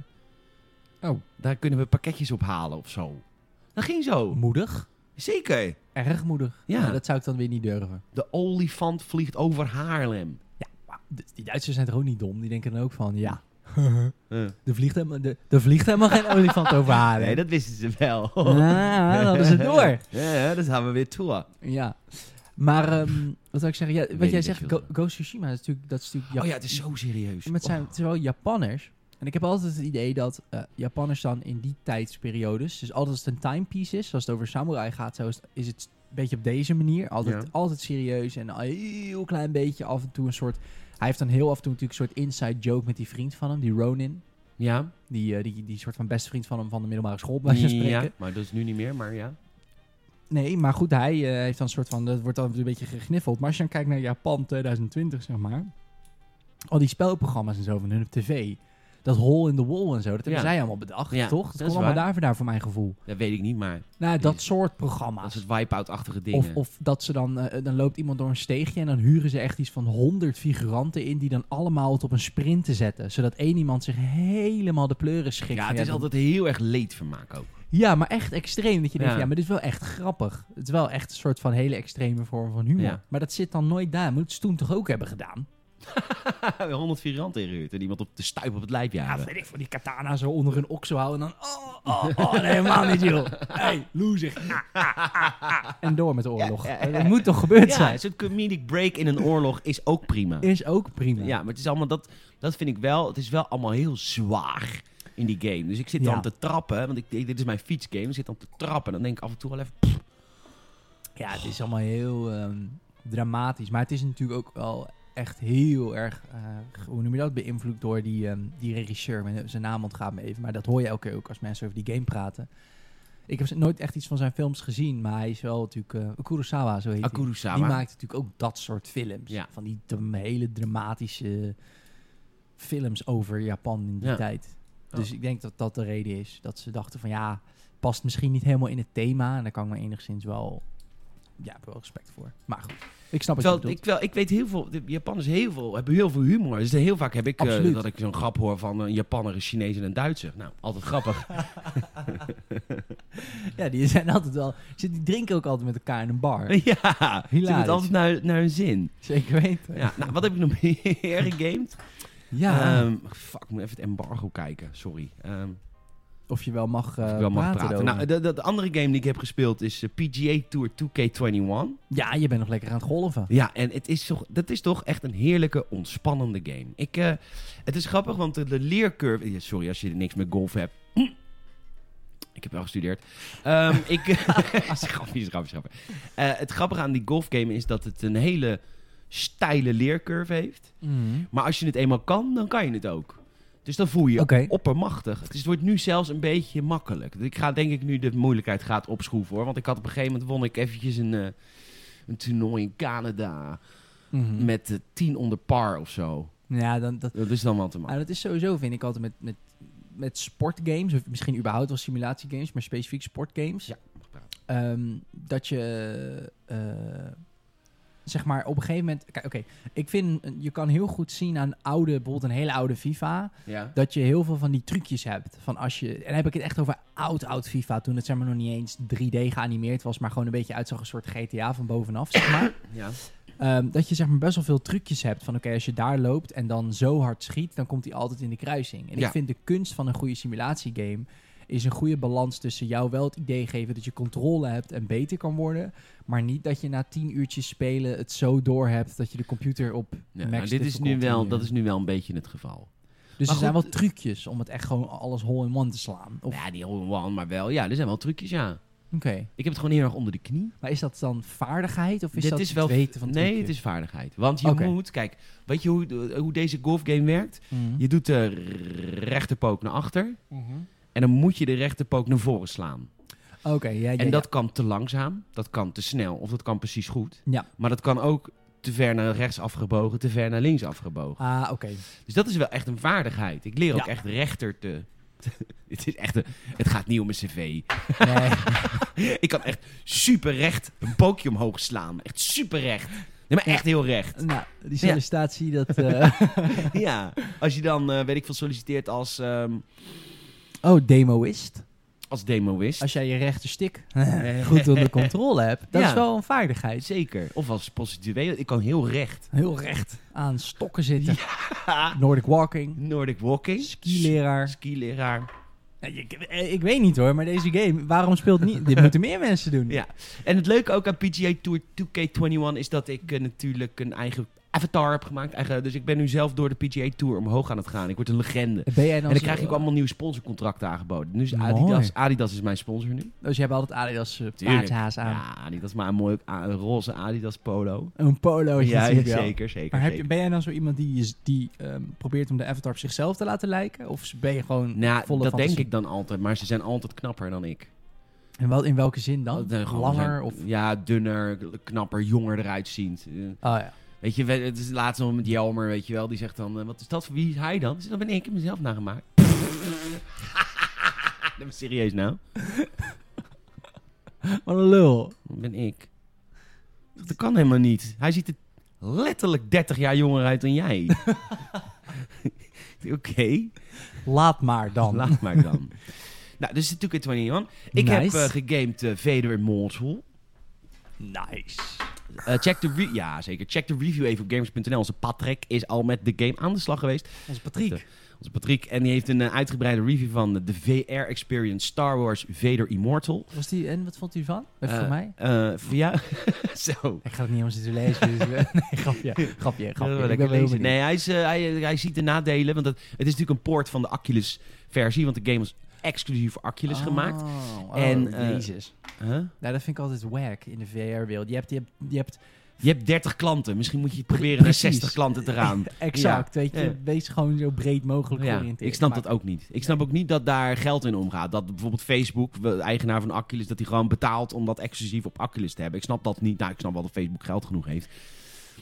Oh. Daar kunnen we pakketjes op halen of zo. Dat ging zo. Moedig. Zeker. Erg moedig. Ja. Nou, dat zou ik dan weer niet durven. De olifant vliegt over Haarlem. Ja, maar die Duitsers zijn toch ook niet dom? Die denken dan ook van, [LAUGHS] ja, er vliegt helemaal, de, vliegt helemaal geen olifant over haar. Nee, dat wisten ze wel. [LAUGHS] Ah, dat hadden ze door. [LAUGHS] Ja, dat gaan we weer toe. Ja. Maar, ehm, wat zou ik zeggen? Ja, wat jij zegt. Go- Tsushima, dat is natuurlijk, dat is natuurlijk Oh ja, het is zo serieus. Maar het zijn, het zijn wel Japanners. En ik heb altijd het idee dat eh, Japanners dan in die tijdsperiodes... Dus altijd als het een timepiece is, zoals het over samurai gaat... Zo is, het- is het een beetje op deze manier. Altijd, Ja. altijd serieus en een heel klein beetje af en toe een soort... Hij heeft dan heel af en toe natuurlijk een soort inside joke met die vriend van hem, die Ronin. Ja, Die, eh, die, die soort van beste vriend van hem van de middelbare school, bij van spreken. ja, maar dat is nu niet meer, maar ja. Nee, maar goed, hij eh, heeft dan een soort van... Dat wordt dan een beetje gegniffeld. Maar als je dan kijkt naar Japan 2020, zeg maar... Al die spelprogramma's en zo van hun op tv... Dat hole in the wall en zo, dat hebben zij allemaal bedacht, Ja, toch? dat Dat komt allemaal waar. daar voor mijn gevoel. Dat weet ik niet, maar Nou, dat soort dat programma's. is het wipe-out-achtige dingen. Of, of dat ze dan, eh, dan loopt iemand door een steegje en dan huren ze echt iets van 100 figuranten in die dan allemaal het op een sprint te zetten. Zodat één iemand zich helemaal de pleuren schikt. ja, het is altijd heel erg leedvermaak ook. Ja, maar echt extreem. Dat je denkt, Ja. maar dit is wel echt grappig. Het is wel echt een soort van hele extreme vorm van humor. Ja. Maar dat zit dan nooit daar. Moet het toen toch ook hebben gedaan? [LAUGHS] 100 figuranten ingehuurd en iemand op de stuip op het lijf Ja, jagen. weet ik van die katana zo onder hun okso houden en dan... Oh, oh, oh, nee, helemaal niet, joh. Hey, loser. en door met de oorlog. Dat moet toch gebeurd Ja, zijn? zo'n comedic break in een oorlog is ook prima. Is ook prima. Ja, maar het is allemaal dat, dat vind ik wel. Het is wel allemaal heel zwaar in die game. Dus ik zit Ja. dan te trappen, want ik, dit is mijn fietsgame. Ik zit dan te trappen en dan denk ik af en toe wel even. pff, Ja, het is allemaal heel ehm, dramatisch. Maar het is natuurlijk ook wel echt heel erg, eh, hoe noem je dat, beïnvloed door die, ehm, die regisseur. Mijn- Zijn naam ontgaat me even, maar dat hoor je elke keer ook als mensen over die game praten. Ik heb nooit echt iets van zijn films gezien, maar hij is wel natuurlijk... eh Kurosawa, zo heet hij. Kurosawa. Die maakt natuurlijk ook dat soort films. Ja. Van die hele dramatische films over Japan in die Ja. tijd. Dus Oh. ik denk dat dat de reden is. Dat ze dachten van ja, past misschien niet helemaal in het thema. En daar kan ik me enigszins wel ja, heb wel respect voor. Maar goed, ik snap Terwijl, bedoelt. ik, wel, ik weet heel veel, de Japanners heel veel, hebben heel veel humor. Dus heel vaak heb ik eh, dat ik zo'n grap hoor van een Japanner, een Chinees en een Duitser. Nou, altijd grappig. [LAUGHS] Ja, die zijn altijd wel... ze- Die drinken ook altijd met elkaar in een bar. [LAUGHS] ja, ze Hilarisch. het altijd naar, naar hun zin. Zeker weten. Ja, nou, wat heb ik nog meer [LAUGHS] gegamed? Ja, Ehm, fuck, ik moet even het embargo kijken. Sorry. Ehm, of je wel mag, eh wel mag praten. Nou, de, de, de andere game die ik heb gespeeld is eh, PGA Tour 2K21. ja, je bent nog lekker aan het golven. Ja, en het is toch, dat is toch echt een heerlijke, ontspannende game. Ik, eh, het is grappig, want de, de leercurve... Sorry als je niks met golf hebt. Ik heb wel gestudeerd. Ehm, ik, [LAUGHS] [LAUGHS] schapje. Eh, het grappige aan die golfgame is dat het een hele steile leercurve heeft. Mhm. Maar als je het eenmaal kan, dan kan je het ook. Dus dan voel je oppermachtig. Het, is, het wordt nu zelfs een beetje makkelijk. Ik ga denk ik nu de moeilijkheid gaat opschroeven hoor. Want ik had op een gegeven moment won ik eventjes een, eh, een toernooi in Canada. Mhm. Met eh, 10 onder par of zo. Ja, dan, dat, Dat is dan wel te nou, makkelijk. dat is sowieso, vind ik altijd met, met, met sportgames, of misschien überhaupt wel simulatiegames, maar specifiek sportgames. Ja. Ehm, dat je, eh, zeg maar, op een gegeven moment... Kijk, oké, ik vind, je kan heel goed zien aan oude, bijvoorbeeld een hele oude FIFA, Ja. dat je heel veel van die trucjes hebt. Van als je, en dan heb ik het echt over oud, oud FIFA, toen het zeg maar nog niet eens 3D geanimeerd was, maar gewoon een beetje uitzag een soort GTA van bovenaf, zeg maar. [CLEARS THROAT] ja. Ehm, dat je zeg maar best wel veel trucjes hebt van oké, als je daar loopt en dan zo hard schiet, dan komt hij altijd in de kruising. En Ja. ik vind de kunst van een goede simulatiegame is een goede balans tussen jou wel het idee geven dat je controle hebt en beter kan worden, maar niet dat je na tien uurtjes spelen het zo door hebt dat je de computer op Ja, max nou, dit is nu wel, dat is nu wel een beetje het geval. Dus maar er zijn wel trucjes om het echt gewoon alles hole in one te slaan. Of, Ja, die hole-in-one, maar wel. Ja, er zijn wel trucjes, ja. Oké, Ik heb het gewoon heel erg onder de knie. maar is dat dan vaardigheid of is Dit dat is het wel weten van Nee, het is vaardigheid. Want je moet, kijk, weet je hoe, hoe deze golfgame werkt? Mhm. Je doet de rechterpook naar achter. Mhm. En dan moet je de rechterpook naar voren slaan. Oké, ja, ja, En ja. dat kan te langzaam, dat kan te snel of dat kan precies goed. Ja. Maar dat kan ook te ver naar rechts afgebogen, te ver naar links afgebogen. Ah, oké. Dus dat is wel echt een vaardigheid. Ik leer ook echt rechter te... [LAUGHS] het, is echt een, het gaat niet om mijn cv. Nee. [LAUGHS] ik kan echt super recht een pookje omhoog slaan. Echt super recht. Nee, maar echt heel recht. Nou, die sollicitatie, dat... [LAUGHS] eh, ja, als je dan, eh, weet ik veel, solliciteert als, ehm oh, demoist. als demoist. Als jij je rechterstik [LAUGHS] goed onder controle hebt. Dat Ja. is wel een vaardigheid. Zeker. Of als prostituee. Ik kan heel recht. Heel recht aan stokken zitten. [LAUGHS] Nordic walking. Nordic walking. Skileraar. Skileraar. Ja, ik, eh, ik weet niet hoor, maar deze game, waarom speelt niet... Dit moeten meer mensen doen. Ja. En het leuke ook aan PGA Tour 2K21 is dat ik eh, natuurlijk een eigen avatar heb gemaakt. Eigen, dus ik ben nu zelf door de PGA Tour omhoog aan het gaan. Ik word een legende. Ben jij dan En dan krijg ik ook allemaal nieuwe sponsorcontracten aangeboden. Nu is. Adidas, Adidas is mijn sponsor nu. Dus je hebt altijd Adidas uh, paardhaas aan. Ja, Adidas, maar een mooi een roze Adidas polo. Een polo. Ja, Ja, ja, zeker, zeker. Maar heb je, ben jij dan zo iemand die, is- die ehm, probeert om de avatar op zichzelf te laten lijken? Of ben je gewoon Nou, volle dat fantasie? denk ik dan altijd, maar ze zijn altijd knapper dan ik. En wel, in welke zin dan? Dat, gewoon Langer zijn- of... Ja, dunner, knapper, jonger eruit ziend. Eh, Oh ja. Weet je, het is laatst nog met Jelmer, weet je wel. Die zegt dan, eh, wat is dat? Wie is hij dan? Dus dat ben ik, ik heb mezelf nagemaakt. [LAUGHS] dat is serieus nou. Wat een lul. Dat ben ik. Dat kan helemaal niet. Hij ziet er letterlijk 30 jaar jonger uit dan jij. [LAUGHS] Oké, Laat maar dan. laat maar dan. nou, dus het is 21. Ik heb eh, gegamed eh, Vader Immortal. Nice. Eh, check de re- ja, zeker. Check de review even op gamers.nl. Onze Patrick is al met de game aan de slag geweest. Onze Patrick. Met, Onze Patrick. En die heeft een eh, uitgebreide review van de VR-experience Star Wars Vader Immortal. Was die, en wat vond u? Even Eh, voor mij? jou? [LAUGHS] Zo. Ik ga het niet om zitten lezen. Dus, [LAUGHS] nee, grapje. Grapje, grapje. Ik ben lezen. Nee, hij, is, hij, hij ziet de nadelen. Want het, het is natuurlijk een poort van de Oculus-versie. Want de game was exclusief voor Oculus gemaakt. Oh, oh, En, eh, Jezus. Huh? Nou, dat vind ik altijd wack in de VR-wereld. Je hebt, je hebt, je hebt Je hebt 30 klanten. Misschien moet je proberen naar Precies. 60 klanten te gaan. [LAUGHS] exact, weet je, Ja. wees gewoon zo breed mogelijk Ja, ik snap Maar- dat ook niet. Ik snap ook niet dat daar geld in omgaat. Dat bijvoorbeeld Facebook, de eigenaar van Oculus, dat hij gewoon betaalt om dat exclusief op Oculus te hebben. Ik snap dat niet. Nou, ik snap wel dat Facebook geld genoeg heeft.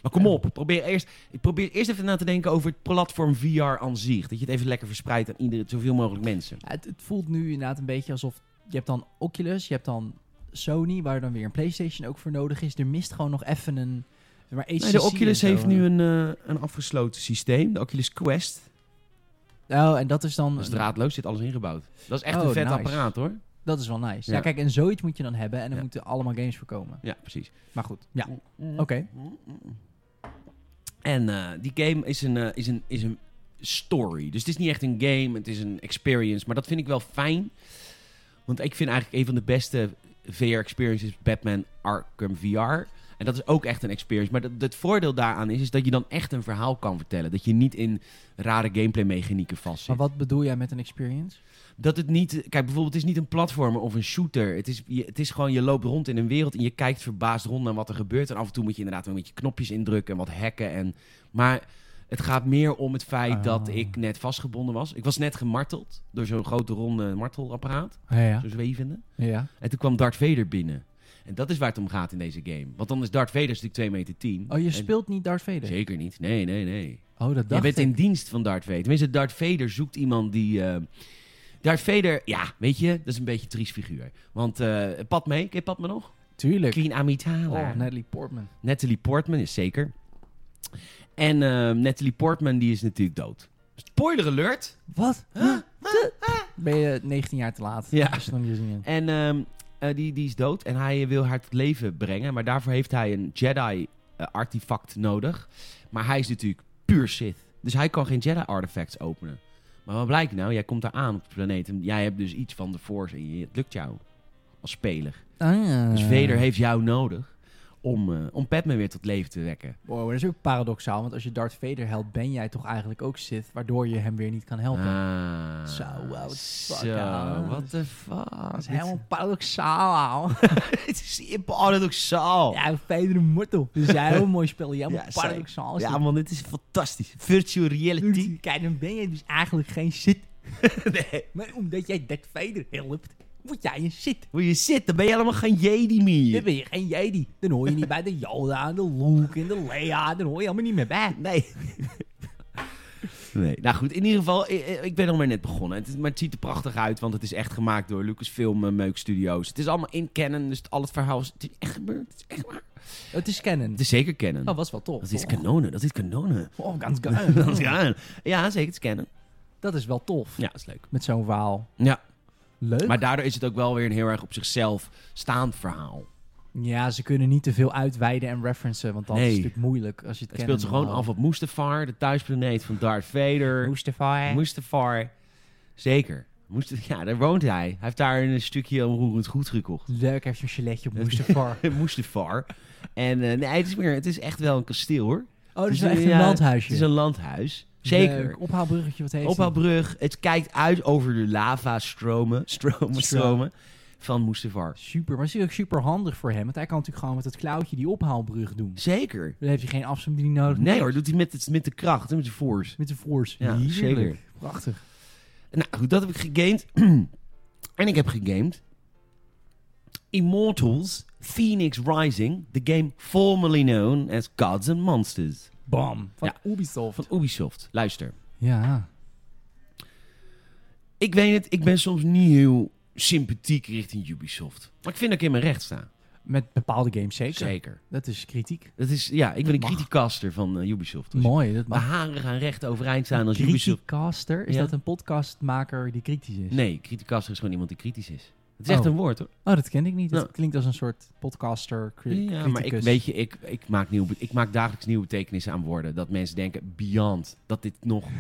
Maar kom op, probeer eerst, probeer eerst even na te denken over het platform VR aan zich. Dat je het even lekker verspreidt aan iedereen, zoveel mogelijk mensen. Ja, het, het voelt nu inderdaad een beetje alsof je hebt dan Oculus, je hebt dan Sony, waar dan weer een PlayStation ook voor nodig is. Er mist gewoon nog even een. Maar HTC Nee, de Oculus zo. heeft nu een, eh, een afgesloten systeem. De Oculus Quest. Oh, en dat is dan. Dat is draadloos, zit alles ingebouwd. Dat is echt Oh, een vet nice. apparaat hoor. Dat is wel nice. Ja. Ja. kijk, en zoiets moet je dan hebben. En er Ja. moeten allemaal games voor komen. Ja, precies. Maar goed, ja. Oké. En eh, die game is een, eh, is, een, is een story. Dus het is niet echt een game, het is een experience. Maar dat vind ik wel fijn. Want ik vind eigenlijk een van de beste VR-experiences Batman Arkham VR. En dat is ook echt een experience. Maar dat, het voordeel daaraan is, is dat je dan echt een verhaal kan vertellen. Dat je niet in rare gameplay-mechanieken vastzit. Maar wat bedoel jij met een experience? Dat het niet... Kijk, bijvoorbeeld, het is niet een platformer of een shooter. Het is, je, het is gewoon, je loopt rond in een wereld en je kijkt verbaasd rond naar wat er gebeurt. En af en toe moet je inderdaad een beetje knopjes indrukken en wat hacken. En, maar het gaat meer om het feit Ah. dat ik net vastgebonden was. Ik was net gemarteld door zo'n grote ronde martelapparaat. Ja, ja. Zo'n zwevende. ja. En toen kwam Darth Vader binnen. En dat is waar het om gaat in deze game. Want dan is Darth Vader natuurlijk 2 meter 10. Oh, je En- speelt niet Darth Vader? Zeker niet. Nee, nee, nee. Oh, dat Je dacht bent ik. in dienst van Darth Vader. Tenminste, Darth Vader zoekt iemand die... eh Darth Vader, ja, weet je, dat is een beetje een triest figuur. Want eh Padme, ken je Padme nog? Tuurlijk. Queen Amidala. Oh, Natalie Portman. Natalie Portman is zeker. En eh, Natalie Portman, die is natuurlijk dood. Spoiler alert! Wat? Ben je 19 jaar te laat? Ja. Je nog niet. En ehm, eh, die, die is dood en hij wil haar tot leven brengen. Maar daarvoor heeft hij een Jedi-artefact nodig. Maar hij is natuurlijk puur Sith. Dus hij kan geen Jedi-artefacts openen. Maar wat blijkt nou? Jij komt daar aan op de planeet en jij hebt dus iets van de Force en je, het lukt jou als speler. Ah. Dus Vader heeft jou nodig om, eh, om Padme weer tot leven te wekken. Wow, dat is ook paradoxaal, want als je Darth Vader helpt, ben jij toch eigenlijk ook Sith, waardoor je hem weer niet kan helpen. Ah, Zo, the fuck, Zo, what the fuck. dat is helemaal paradoxaal. Het [LAUGHS] is paradoxaal. Ja, Vader een mortel. Dus jij heel [LAUGHS] mooi spel. Helemaal Ja, paradoxaal. is Ja, man, dit is fantastisch. Virtual reality. Kijk, dan ben je dus eigenlijk geen Sith. [LAUGHS] nee. Maar omdat jij Darth Vader helpt, word jij een Sith. Hoe je zit, dan ben je helemaal geen Jedi meer. Dan ben je geen Jedi. Dan hoor je niet bij de Yoda, de Luke en de Leia. Dan hoor je helemaal niet meer bij. Nee. nee. Nou goed, in ieder geval, ik, ik ben nog maar net begonnen. Het is, maar het ziet er prachtig uit, want het is echt gemaakt door Lucasfilm uh, Meuk Studios. Het is allemaal in canon, dus al het verhaal is, het is echt gebeurd. Het is echt waar. Het is canon. Het is zeker canon. Dat was wel tof. dat is kanonen, dat is kanonen. Oh, ganz [LAUGHS] geil. Ja, zeker, het is canon. Dat is wel tof. Ja, dat is leuk. Met zo'n verhaal. Ja, Leuk. maar daardoor is het ook wel weer een heel erg op zichzelf staand verhaal. Ja, ze kunnen niet te veel uitweiden en referencen, want dan is Nee. het natuurlijk moeilijk als je het Het kent. speelt zich gewoon af op Mustafar, de thuisplaneet van Darth Vader. Mustafar. Mustafar. Zeker. Moest, [LAUGHS] ja, daar woont hij. Hij heeft daar een stukje onroerend goed gekocht. Leuk, heeft zo'n giletje op [LAUGHS] Mustafar. [LAUGHS] Mustafar. En eh, nee, het is, meer, het is echt wel een kasteel hoor. Oh, dat is Dus, wel echt ja, een landhuisje. Het is een landhuis. Zeker. Leuk. Ophaalbruggetje, wat heeft Ophaalbrug. Het kijkt uit over de lava-stromen stromen, stromen van Mustafar. hij? Super, maar het is ook super handig voor hem, want hij kan natuurlijk gewoon met het klauwtje die ophaalbrug doen. Zeker. Dan heeft hij geen afstandsbediening nodig. Nee hoor, doet hij met, het, met de kracht, met de force. Met de force. Ja, Heerlijk. zeker. Prachtig. Nou goed, dat heb ik gegamed. [CLEARS THROAT] en ik heb gegamed Immortals Phoenix Rising, the game formerly known as Gods and Monsters Bam. Van Ja. Ubisoft. van Ubisoft. Luister, Ja. ik weet het, ik ben soms niet heel sympathiek richting Ubisoft. Maar ik vind dat ik in mijn recht sta. Met bepaalde games zeker. Zeker. Dat is kritiek. Dat is, ja, ik ben een mag. criticaster van eh, Ubisoft. Dus Mooi, dat de mag. haren gaan recht overeind staan als Ubisoft. Criticaster, is Ja. dat een podcastmaker die kritisch is? Nee, criticaster is gewoon iemand die kritisch is. Het is echt Oh. een woord hoor. Oh, dat ken ik niet. Het klinkt als een soort podcaster, cri Ja, maar ik, criticus. weet je, ik, ik, maak nieuw, ik maak dagelijks nieuwe betekenissen aan woorden. Dat mensen denken, beyond. Dat dit nog... [GASPS]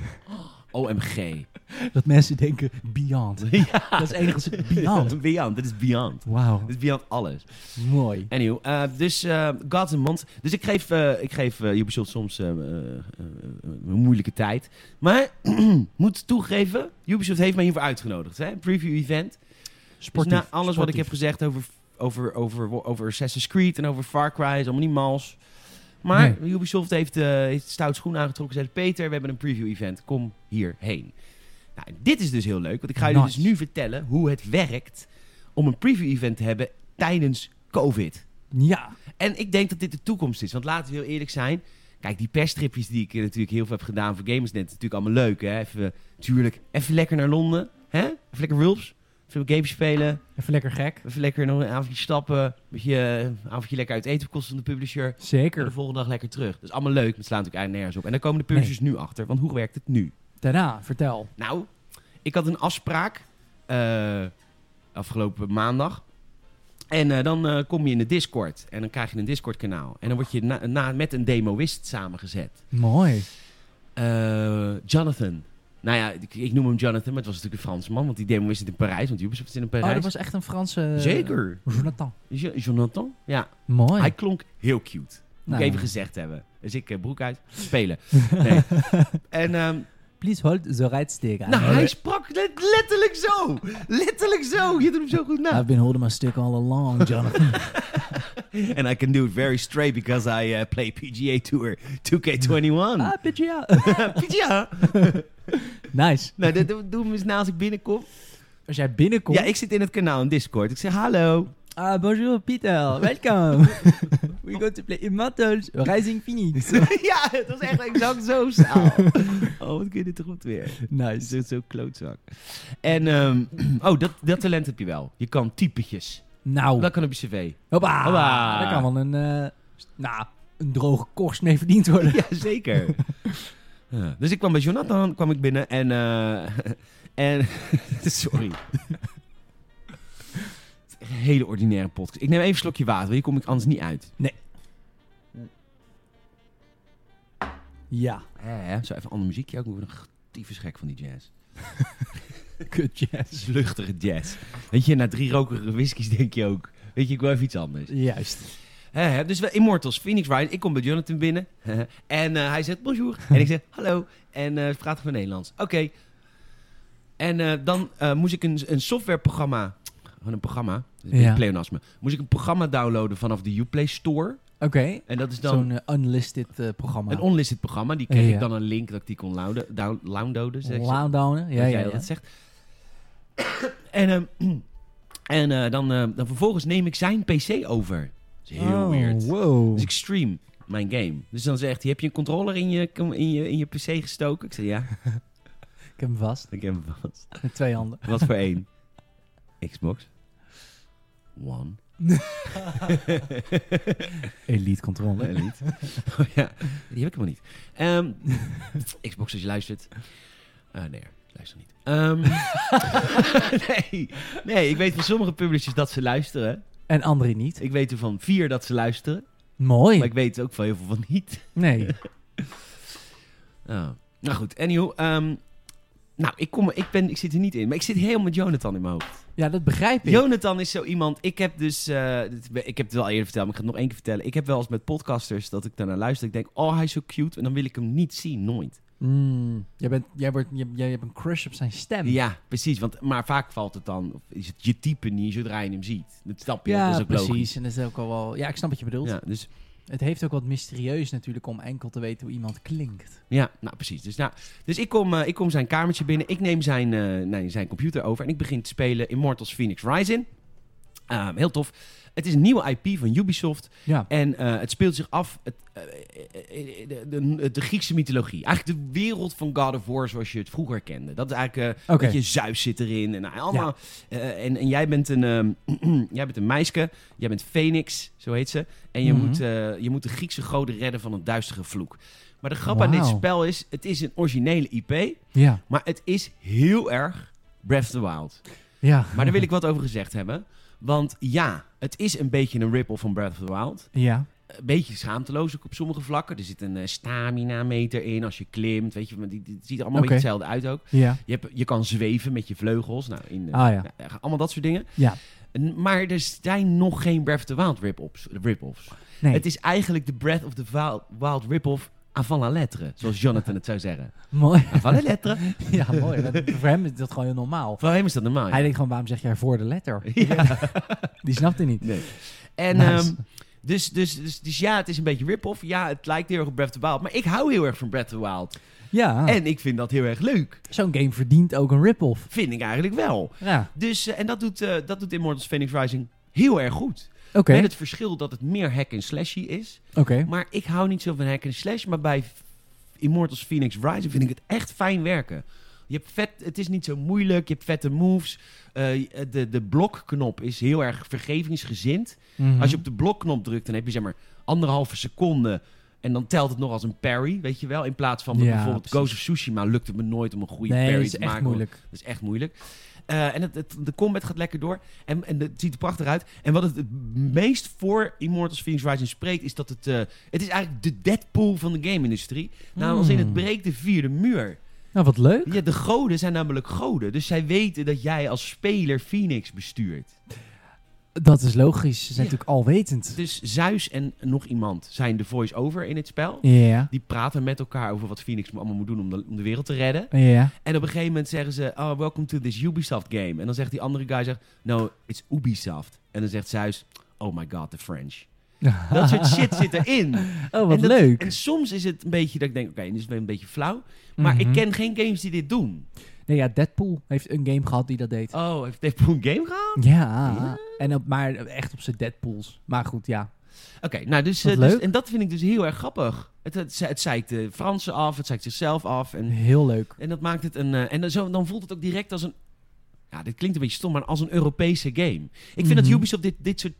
OMG. Dat mensen denken, beyond. [LAUGHS] Dat is Engels, beyond. [LAUGHS] beyond, dit is beyond. Wauw, Dit is beyond alles. mooi. Anyway, eh, dus eh Gods and Monsters. Dus ik geef, eh, ik geef eh, Ubisoft soms eh, eh, eh, een moeilijke tijd. Maar, [CLEARS THROAT] moet toegeven, Ubisoft heeft mij hiervoor uitgenodigd. Hè? Preview event. Sportief. Dus na alles wat ik heb gezegd over, over, over, over Assassin's Creed en over Far Cry is allemaal niet mals. Maar Ubisoft heeft, eh heeft stout schoen aangetrokken. Zei Peter, we hebben een preview event. Kom hierheen. Nou, dit is dus heel leuk. Want ik ga jullie dus nu vertellen hoe het werkt om een preview event te hebben tijdens COVID. Ja, En ik denk dat dit de toekomst is. Want laten we heel eerlijk zijn. Kijk, die perstripjes die ik natuurlijk heel veel heb gedaan voor Gamersnet. natuurlijk allemaal leuk. Hè? Even, tuurlijk, even lekker naar Londen. Hè? Even lekker Wulps. Veel games spelen. Even lekker gek. Even lekker nog een avondje stappen. Een beetje, eh, een avondje lekker uit eten op kosten van de publisher. En Zeker. de volgende dag lekker terug. Dat is allemaal leuk, het slaat natuurlijk eigenlijk nergens op. En daar komen de publishers nu achter. Want hoe werkt het nu? Daarna, vertel. Nou, ik had een afspraak eh, afgelopen maandag. En eh, dan kom je in de Discord. En dan krijg je een Discord-kanaal. En dan word je na, na- met een demoist samengezet. Mooi. Jonathan. Nou ja, ik, ik noem hem Jonathan, maar het was natuurlijk een Fransman. Want die demoist zit in Parijs, want Ubisoft zit in Parijs. Oh, dat was echt een Franse... Zeker. Jonathan. Jo- Jonathan? Ja, Mooi. hij klonk heel cute. Moet Nou, ik even gezegd hebben. Dus ik eh, broek uit, spelen. [LAUGHS] Nee. en ehm, Please hold the right stick. nou, hij sprak let- letterlijk zo. Letterlijk zo. Je doet hem zo goed na. I've been holding my stick all along, Jonathan. [LAUGHS] [LAUGHS] And I can do it very straight because I uh, play PGA Tour 2K21. ah, PGA. [LAUGHS] PGA. [LAUGHS] nice. Nou, dat doe doe hem eens na als ik binnenkom. Als jij binnenkomt... Ja, ik zit in het kanaal in Discord. Ik zeg hallo. Ah, bonjour Peter. Welcome. We go to play Immortals Rising Phoenix. ja, het was echt exact zo saal. Oh, wat kun je dit goed weer. nice. Zo, zo klootzak. En, ehm, [CLEARS THROAT] oh, dat, dat talent heb je wel. Je kan typetjes. Nou, Dat kan op je cv. hoppa. Hoppa. Daar kan wel een, eh, nou, een droge korst mee verdiend worden. [LAUGHS] Ja, zeker. [LAUGHS] Ja, dus ik kwam bij Jonathan kwam ik binnen en... eh, [LAUGHS] en sorry. Een hele ordinaire podcast. Ik neem even een slokje water, want hier kom ik anders niet uit. Ja. Hè, Zo even een ander muziekje ook. Ik word een gek van die jazz. [LAUGHS] Kut jazz. luchtige jazz. Weet je, na drie rokerige whiskies denk je ook... Weet je, ik wil even iets anders. Juist. Dus we Immortals, Phoenix Wright. Ik kom bij Jonathan binnen. [LAUGHS] en eh, hij zegt bonjour. En ik zeg hallo. En eh praat gewoon Nederlands. Oké. En eh, dan eh, moest ik een, een softwareprogramma... Een programma. Een Ja. pleonasme. Moest ik een programma downloaden vanaf de Uplay Store. Oké. En dat is dan Zo'n eh, unlisted eh, programma. een onlisted programma. Die kreeg Ja. ik dan een link dat ik die kon downloaden. down- downloaden zeg. Ja, dat ja, dat zegt. [COUGHS] en ehm, [COUGHS] en eh, dan, dan vervolgens neem ik zijn PC over. Dat is heel Oh, weird. wow. Dus ik stream mijn game. Dus dan zegt hij, heb je een controller in je, in je, in je PC gestoken? Ik zeg, ja, [LAUGHS] Ik heb hem vast. ik heb hem vast. Met twee handen. Wat voor één? [LAUGHS] Xbox One. [LAUGHS] Elite controle. Elite. [LAUGHS] Oh ja, die heb ik helemaal niet. Ehm, [LAUGHS] Xbox als je luistert. Ah, nee, luister niet. Ehm, nee, nee, ik weet van sommige publishers dat ze luisteren. En andere niet. Ik weet er van vier dat ze luisteren. Mooi. Maar ik weet ook van heel veel van niet. Nee. Oh. Nou goed, anyhow. ehm, nou, ik, kom, ik, ben, ik zit er niet in. Maar ik zit helemaal met Jonathan in mijn hoofd. Ja, dat begrijp ik. Jonathan is zo iemand. Ik heb dus. eh, ik heb het wel eerder verteld, maar ik ga het nog één keer vertellen. Ik heb wel eens met podcasters dat ik daarnaar luister. Ik denk, oh, hij is zo cute. En dan wil ik hem niet zien, nooit. Mm, jij, bent, jij, wordt, jij, jij hebt een crush op zijn stem. Ja, precies. Want, maar vaak valt het dan. Of is het je type niet zodra je hem ziet? Dat snap je. Ja, dat is ook precies. logisch. En dat is ook al wel... Ja, ik snap wat je bedoelt. Ja, dus, Het heeft ook wat mysterieus natuurlijk om enkel te weten hoe iemand klinkt. ja, nou precies. Dus, nou, dus ik, kom, eh, ik kom zijn kamertje binnen. Ik neem zijn, eh, nee, zijn computer over. En ik begin te spelen Immortals Phoenix Rising. Ehm, heel tof. Het is een nieuwe IP van Ubisoft. Ja. En eh, het speelt zich af, het, eh, eh, de, de, de Griekse mythologie. Eigenlijk de wereld van God of War zoals je het vroeger kende. Dat is eigenlijk, Oké. weet je, Zeus zit erin. En, nou, allemaal, en, en jij bent een, ehm, [CLEARS THROAT] jij bent een meisje, jij bent Phoenix, zo heet ze. En je, Mhm. moet, je moet de Griekse goden redden van een duistere vloek. Maar de grap aan dit spel is, het is een originele IP, Ja. maar het is heel erg Breath of the Wild. Ja. Maar daar wil ik wat over gezegd hebben. Want ja, het is een beetje een rip-off van Breath of the Wild Ja. een beetje schaamteloos ook op sommige vlakken. Er zit een eh, stamina-meter in als je klimt. Weet je, maar die, ziet er allemaal Oké. een beetje hetzelfde uit ook. Ja. Je, hebt, je kan zweven met je vleugels. Nou, in, eh, Ah, ja. nou, allemaal dat soort dingen. Ja. Maar er zijn nog geen Breath of the Wild rip-offs. rip-offs. Nee. Het is eigenlijk de Breath of the Wild, Wild rip-off avant la lettre. Zoals Jonathan het zou zeggen. Mooi. Avant la lettre. [LAUGHS] ja, mooi. Dat- Voor hem is dat gewoon heel normaal. Voor hem is dat normaal. ja. Hij denkt gewoon, waarom zeg jij voor de letter? [LAUGHS] Ja. [LAUGHS] Die snapt hij niet. Nee. En Nice. ehm, dus, dus, dus, dus ja, het is een beetje rip-off. Ja, het lijkt heel erg op Breath of the Wild. Maar ik hou heel erg van Breath of the Wild. ja, En ik vind dat heel erg leuk. zo'n game verdient ook een rip-off. Vind ik eigenlijk wel. Ja, Dus, eh, en dat doet, eh, dat doet Immortals Phoenix Rising heel erg goed. Oké. Met het verschil dat het meer hack en slashy is. Oké. Maar ik hou niet zo van hack en slash. Maar bij Immortals Phoenix Rising vind ik het echt fijn werken. Je hebt vet, het is niet zo moeilijk, je hebt vette moves. Eh, de, de blokknop is heel erg vergevingsgezind. Mhm. Als je op de blokknop drukt, dan heb je zeg maar anderhalve seconde. En dan telt het nog als een parry, weet je wel. In plaats van Ja, bijvoorbeeld precies. Ghost of Tsushima lukt het me nooit om een goede Nee, parry dat is te echt maken. moeilijk. Dat is echt moeilijk. Eh, en het, het- de combat gaat lekker door. En, en het ziet er prachtig uit. En wat het het meest voor Immortals Phoenix Rising spreekt... is dat het... eh, het is eigenlijk de Deadpool van de game-industrie. Nou, als in het Hmm. breekt de vierde muur. Nou, wat leuk. Ja, de goden zijn namelijk goden. Dus zij weten dat jij als speler Phoenix bestuurt. Dat is logisch. Ze zijn Ja. natuurlijk alwetend. Dus Zeus en nog iemand zijn de voice-over in het spel. Ja. Die praten met elkaar over wat Phoenix allemaal moet doen om de, om de wereld te redden. Ja. En op een gegeven moment zeggen ze, oh, welcome to this Ubisoft game. En dan zegt die andere guy, zegt, no, it's Ubisoft. En dan zegt Zeus, oh my god, the French. [LAUGHS] Dat soort shit zit erin. Oh, wat en dat- leuk. En soms is het een beetje dat ik denk, oké, dit is een beetje flauw. Maar ik Mhm. ken geen games die dit doen. Nee, ja, Deadpool heeft een game gehad die dat deed. Oh, heeft Deadpool een game gehad? Ja. Ja. En op, maar echt op zijn Deadpools. Maar goed, ja. Oké, nou dus, eh, dus-. En dat vind ik dus heel erg grappig. Het, het, het zeikt de Fransen af, het zeikt zichzelf af. En, Heel leuk. en dat maakt het een... eh, en dan, zo, dan voelt het ook direct als een... Ja, dit klinkt een beetje stom, maar als een Europese game. Ik vind dat Mhm. Ubisoft dit, dit soort...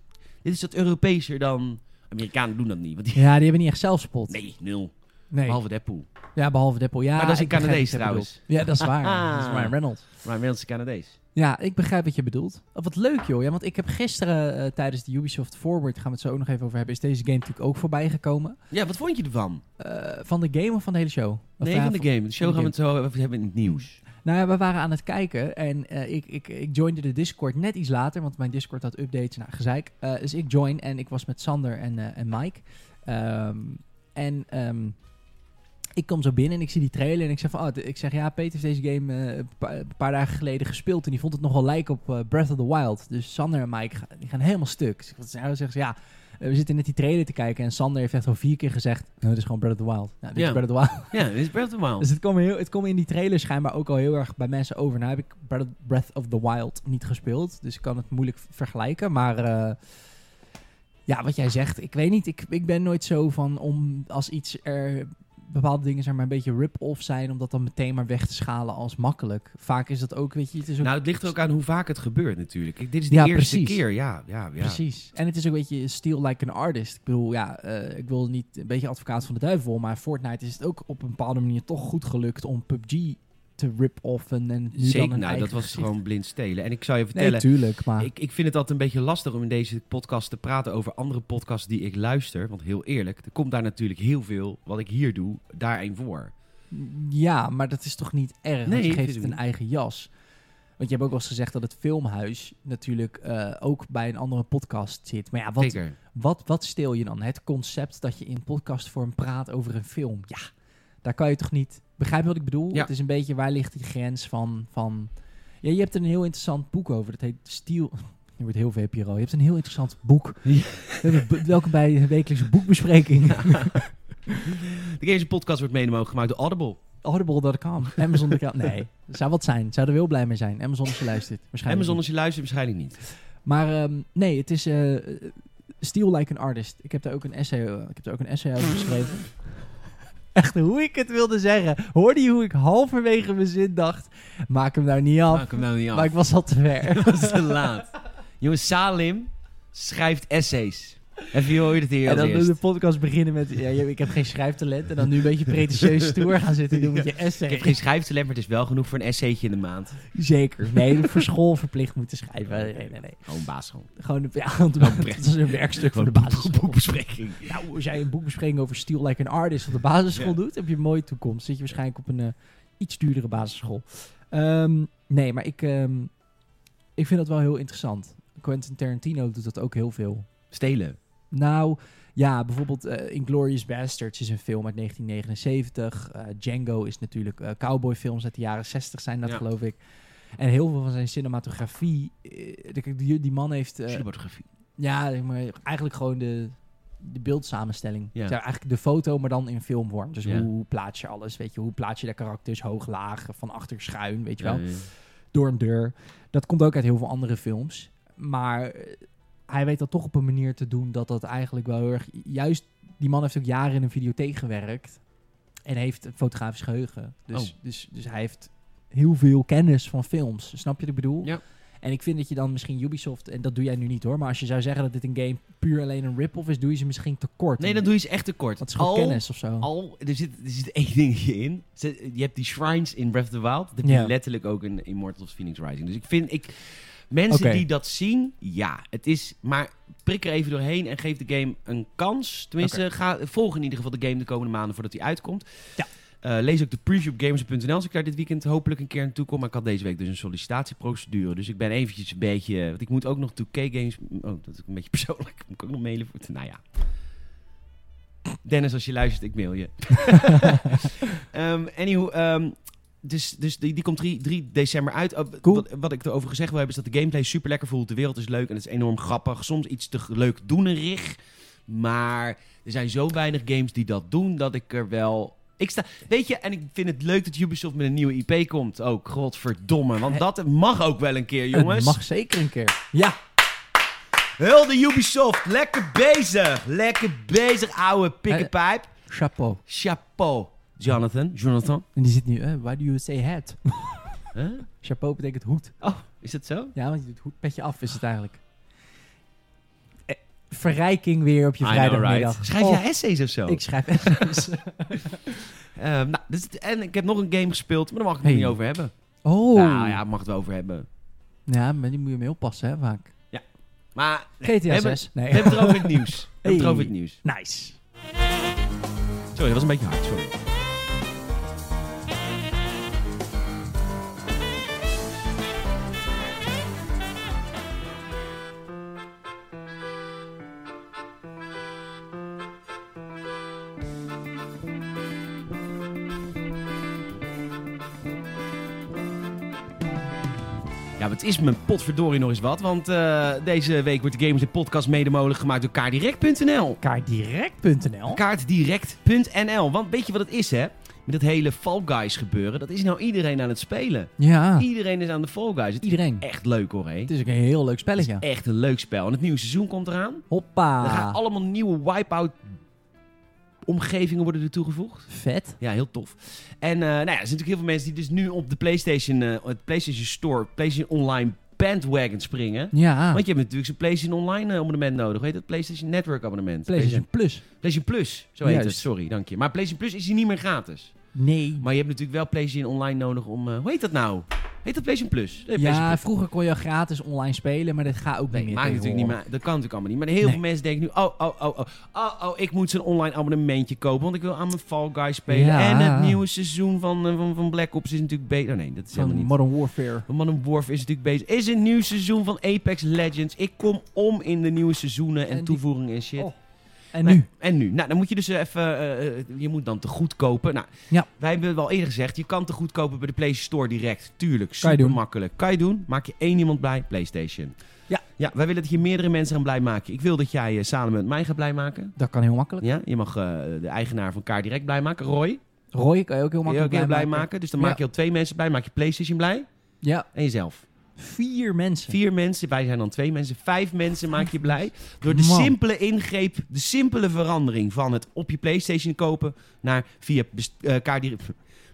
Dit is wat Europeeser dan... Amerikanen doen dat niet. Want die, Ja, die hebben niet echt zelfspot. nee, nul. Nee. Behalve Deadpool. Ja, behalve Deadpool. Ja, Maar dat is een Canadees trouwens. Ja, dat is waar. [LAUGHS] dat is Ryan Reynolds. Maar Nederlandse Canadees. Ja, ik begrijp wat je bedoelt. Oh, wat leuk joh. Ja, want ik heb gisteren eh, tijdens de Ubisoft Forward, gaan we het zo ook nog even over hebben, is deze game natuurlijk ook voorbij gekomen. Ja, wat vond je ervan? Eh, van de game of van de hele show? Of Nee, van de game. De show gaan we het zo hebben in het nieuws. Nou ja, we waren aan het kijken en eh, ik, ik, ik joinde de Discord net iets later, want mijn Discord had updates, nou gezeik. Dus ik join en ik was met Sander en, en Mike. Ehm, en ehm, ik kom zo binnen en ik zie die trailer en ik zeg van, oh, ik zeg ja, Peter heeft deze game eh, een pa- een paar dagen geleden gespeeld en die vond het nogal lijken op eh, Breath of the Wild. Dus Sander en Mike gaan, die gaan helemaal stuk. Dus ik zeggen ze, ja, eh, we zitten net die trailer te kijken en Sander heeft echt al vier keer gezegd, nou, dit is gewoon Breath of the Wild. Nou, dit Ja. is Breath of the Wild. Ja, dit is Breath of the Wild. [LAUGHS] Dus het kwam, heel, het in die trailer schijnbaar ook al heel erg bij mensen over. Nou heb ik Breath- of the Wild niet gespeeld, dus ik kan het moeilijk vergelijken. Maar ja, wat jij zegt, ik weet niet. Ik, ik ben nooit zo van om als iets er bepaalde dingen zeg maar een beetje rip-off zijn, om dat dan meteen maar weg te schalen als makkelijk. Vaak is dat ook, weet je, het is ook Nou, het ligt er ook aan hoe vaak het gebeurt natuurlijk. Dit is de Ja, eerste precies. keer. Ja, ja, ja. Precies. En het is ook een beetje steal like an artist. Ik bedoel, ja, eh, ik wil niet een beetje advocaat van de duivel, maar Fortnite is het ook op een bepaalde manier toch goed gelukt om PUBG te rip-offen en nu dan Zeker, een nou, dat was gezicht. gewoon blind stelen. En ik zou je Nee, vertellen, tuurlijk, maar... ik, ik vind het altijd een beetje lastig om in deze podcast te praten over andere podcasts die ik luister. Want heel eerlijk, er komt daar natuurlijk heel veel wat ik hier doe, daarin voor. Ja, maar dat is toch niet erg, Nee, je geeft het een eigen jas. Want je hebt ook wel eens gezegd dat het filmhuis natuurlijk eh, ook bij een andere podcast zit. Maar ja, wat, Zeker. wat, wat steel je dan? Het concept dat je in podcastvorm praat over een film. Ja, daar kan je toch niet... Begrijp je wat ik bedoel? Ja. Het is een beetje, waar ligt die grens van... van ja, je hebt er een heel interessant boek over. Dat heet Stiel... [LAUGHS] Je wordt heel VPRO. Je hebt een heel interessant boek. [LAUGHS] Ja. We hebben be- Welkom bij de wekelijkse boekbespreking. [LAUGHS] De Games podcast wordt mede mogelijk gemaakt door Audible. Audible.com. Amazon.com. Nee, zou wat zijn. Zou er heel blij mee zijn. Amazon als je luistert. Waarschijnlijk Amazon niet. als je luistert waarschijnlijk niet. Maar ehm, nee, het is eh Steal Like an Artist. Ik heb daar ook een essay, eh, ik heb daar ook een essay over geschreven. [LAUGHS] Echt, hoe ik het wilde zeggen. Hoorde je hoe ik halverwege mijn zin dacht, maak hem nou niet af. Maak hem nou niet af. Maar ik was al te ver. [LAUGHS] Dat is te laat. Jongens, Salim schrijft essays. Even je hoort het hier En dan eerst. de podcast beginnen met, ja, ik heb geen schrijftalent. En dan nu een beetje pretentieus [LAUGHS] stoer gaan zitten doen met je essay. Ik heb geen schrijftalent, maar het is wel genoeg voor een essaytje in de maand. Zeker. Nee, voor school verplicht moeten schrijven. Nee, nee, nee. Oh, een basisschool. Gewoon, ja, want Gewoon dat is een werkstuk voor de basisschool. Boekbespreking. Nou, als jij een boekbespreking over Steel Like an Artist op de basisschool Ja. doet, heb je een mooie toekomst. Zit je waarschijnlijk op een eh, iets duurdere basisschool. Ehm, nee, maar ik, ehm, ik vind dat wel heel interessant. Quentin Tarantino doet dat ook heel veel. Stelen. Nou, ja, bijvoorbeeld eh Inglourious Basterds is een film uit 1979. Eh, Django is natuurlijk eh, cowboyfilms uit de jaren 60 zijn dat, Ja. geloof ik. En heel veel van zijn cinematografie... de- die, die man heeft... Cinematografie. ja, maar, eigenlijk gewoon de, de beeldsamenstelling. Ja. Eigenlijk de foto, maar dan in filmvorm. Dus Ja. hoe plaats je alles, weet je? Hoe plaats je de karakters hoog, laag, van achter, schuin, weet je wel? Ja. Door een deur. Dat komt ook uit heel veel andere films. Maar hij weet dat toch op een manier te doen dat dat eigenlijk wel heel erg... Juist, die man heeft ook jaren in een videotheek gewerkt. En heeft een fotografisch geheugen. Dus, Oh. dus, dus hij heeft heel veel kennis van films. Snap je wat ik bedoel? Ja. En ik vind dat je dan misschien Ubisoft, en dat doe jij nu niet hoor, maar als je zou zeggen dat dit een game puur alleen een rip-off is, doe je ze misschien tekort. Nee, dan doe je ze echt tekort. Dat is gewoon Al- kennis of zo. Al, er zit, er zit één dingetje in. Je hebt die shrines in Breath of the Wild. Dat heb Ja. letterlijk ook in Immortals Phoenix Rising. Dus ik vind, ik, mensen die dat zien, ja, het is, maar prik er even doorheen en geef de game een kans. Tenminste, ga, volg in ieder geval de game de komende maanden voordat hij uitkomt. Ja. Eh, lees ook de preview op gamers.nl als ik daar dit weekend hopelijk een keer naartoe kom. Maar ik had deze week dus een sollicitatieprocedure. Dus ik ben eventjes een beetje... Want ik moet ook nog 2K games... Oh, dat is een beetje [LAUGHS] persoonlijk. Moet ik ook nog mailen voor... Nou ja. Dennis, als je luistert, ik mail je. [LAUGHS] Ehm anywho, ehm, dus, dus die, die komt 3, 3 december uit. Oh, Cool. wat, wat ik erover gezegd wil hebben, is dat de gameplay super lekker voelt. De wereld is leuk en het is enorm grappig. Soms iets te leuk doenerig. Maar er zijn zo weinig games die dat doen, dat ik er wel... Ik sta, weet je, en ik vind het leuk dat Ubisoft met een nieuwe IP komt ook. Godverdomme, want dat mag ook wel een keer, jongens. Het mag zeker een keer. Ja, Hulde Ubisoft, lekker bezig. Lekker bezig, ouwe pikkenpijp. chapeau. Chapeau, Jonathan. Jonathan. En die zit nu, eh, why do you say hat? [LAUGHS] Huh? chapeau betekent hoed. Oh, is dat zo? Ja, want je doet hoed, petje af is het eigenlijk. Eh, verrijking weer op je I vrijdagmiddag. right. Schrijf Oh, jij essays of zo? Ik schrijf essays. [LAUGHS] [LAUGHS] Ehm, nou, dus, en ik heb nog een game gespeeld, maar daar mag ik het Hey. niet over hebben. oh. Nou ja, mag het wel over hebben. Ja, maar die moet je mee oppassen, hè, vaak. Maar nee, GTA we hebben, 6. Nee. we hebben het erover in het nieuws. We hebben het in het nieuws. Nice. Sorry, dat was een beetje hard. Sorry. Het is mijn potverdorie nog eens wat. Want eh, deze week wordt de Gamers in Podcast mede mogelijk gemaakt door kaardirect.nl. Kaartdirect.nl. Kaartdirect.nl. Want weet je wat het is, hè? Met dat hele Fall Guys gebeuren. Dat is nou iedereen aan het spelen. Ja, Iedereen is aan de Fall Guys. Het is iedereen. echt leuk hoor, hé. Het is ook een heel leuk spelletje. Echt een leuk spel. En het nieuwe seizoen komt eraan. Hoppa. Er gaan allemaal nieuwe Wipeout omgevingen worden er toegevoegd. Vet. Ja, heel tof. En eh, nou ja, er zijn natuurlijk heel veel mensen die dus nu op de PlayStation, eh, het PlayStation Store, PlayStation Online bandwagon springen. Ja. Want je hebt natuurlijk zo'n PlayStation Online eh, abonnement nodig. Weet je dat? PlayStation Network abonnement. PlayStation Plus. PlayStation Plus, zo heet Juist. het. Sorry, dank je. Maar PlayStation Plus is hier niet meer gratis. Nee. Maar je hebt natuurlijk wel PlayStation Online nodig om... eh, hoe heet dat nou? Heet dat PlayStation Plus? Nee, Ja, Plus. vroeger kon je gratis online spelen, maar dat gaat ook Nee, niet meer. maakt natuurlijk niet meer. Dat kan natuurlijk allemaal niet. Maar heel Nee. veel mensen denken nu: oh, oh, oh, oh, oh, oh, ik moet zo'n online abonnementje kopen. Want ik wil aan mijn Fall Guys spelen. Ja. En het nieuwe seizoen van, eh, van, van Black Ops is natuurlijk beter. Oh, nee, dat is helemaal niet. Modern Warfare. Van Modern Warfare is natuurlijk bezig. Is een nieuw seizoen van Apex Legends. Ik kom om in de nieuwe seizoenen en, toevoegingen en shit. Oh. En nu? En nu? Nou, dan moet je dus even... eh, eh, je moet dan te goed kopen. Nou, Ja. wij hebben wel eerder gezegd... Je kan te goed kopen bij de PlayStation Store direct. Tuurlijk, Kan je super doen. makkelijk. Kan je doen. Maak je één iemand blij. PlayStation. Ja. Ja, wij willen dat je meerdere mensen gaan blij maken. Ik wil dat jij uh, Salomon mij gaat blij maken. Dat kan heel makkelijk. Ja, je mag de eigenaar van Kaar direct blij maken. Roy. Roy kan je ook heel Kun je ook makkelijk blij maken. maken. Dus dan Ja. maak je al twee mensen blij. Maak je PlayStation blij. Ja, En jezelf. Vier mensen. Vier mensen, wij zijn dan twee mensen. Vijf mensen maak je blij. Door de Man. simpele ingreep, de simpele verandering van het op je PlayStation kopen naar via best, eh, kaardirect,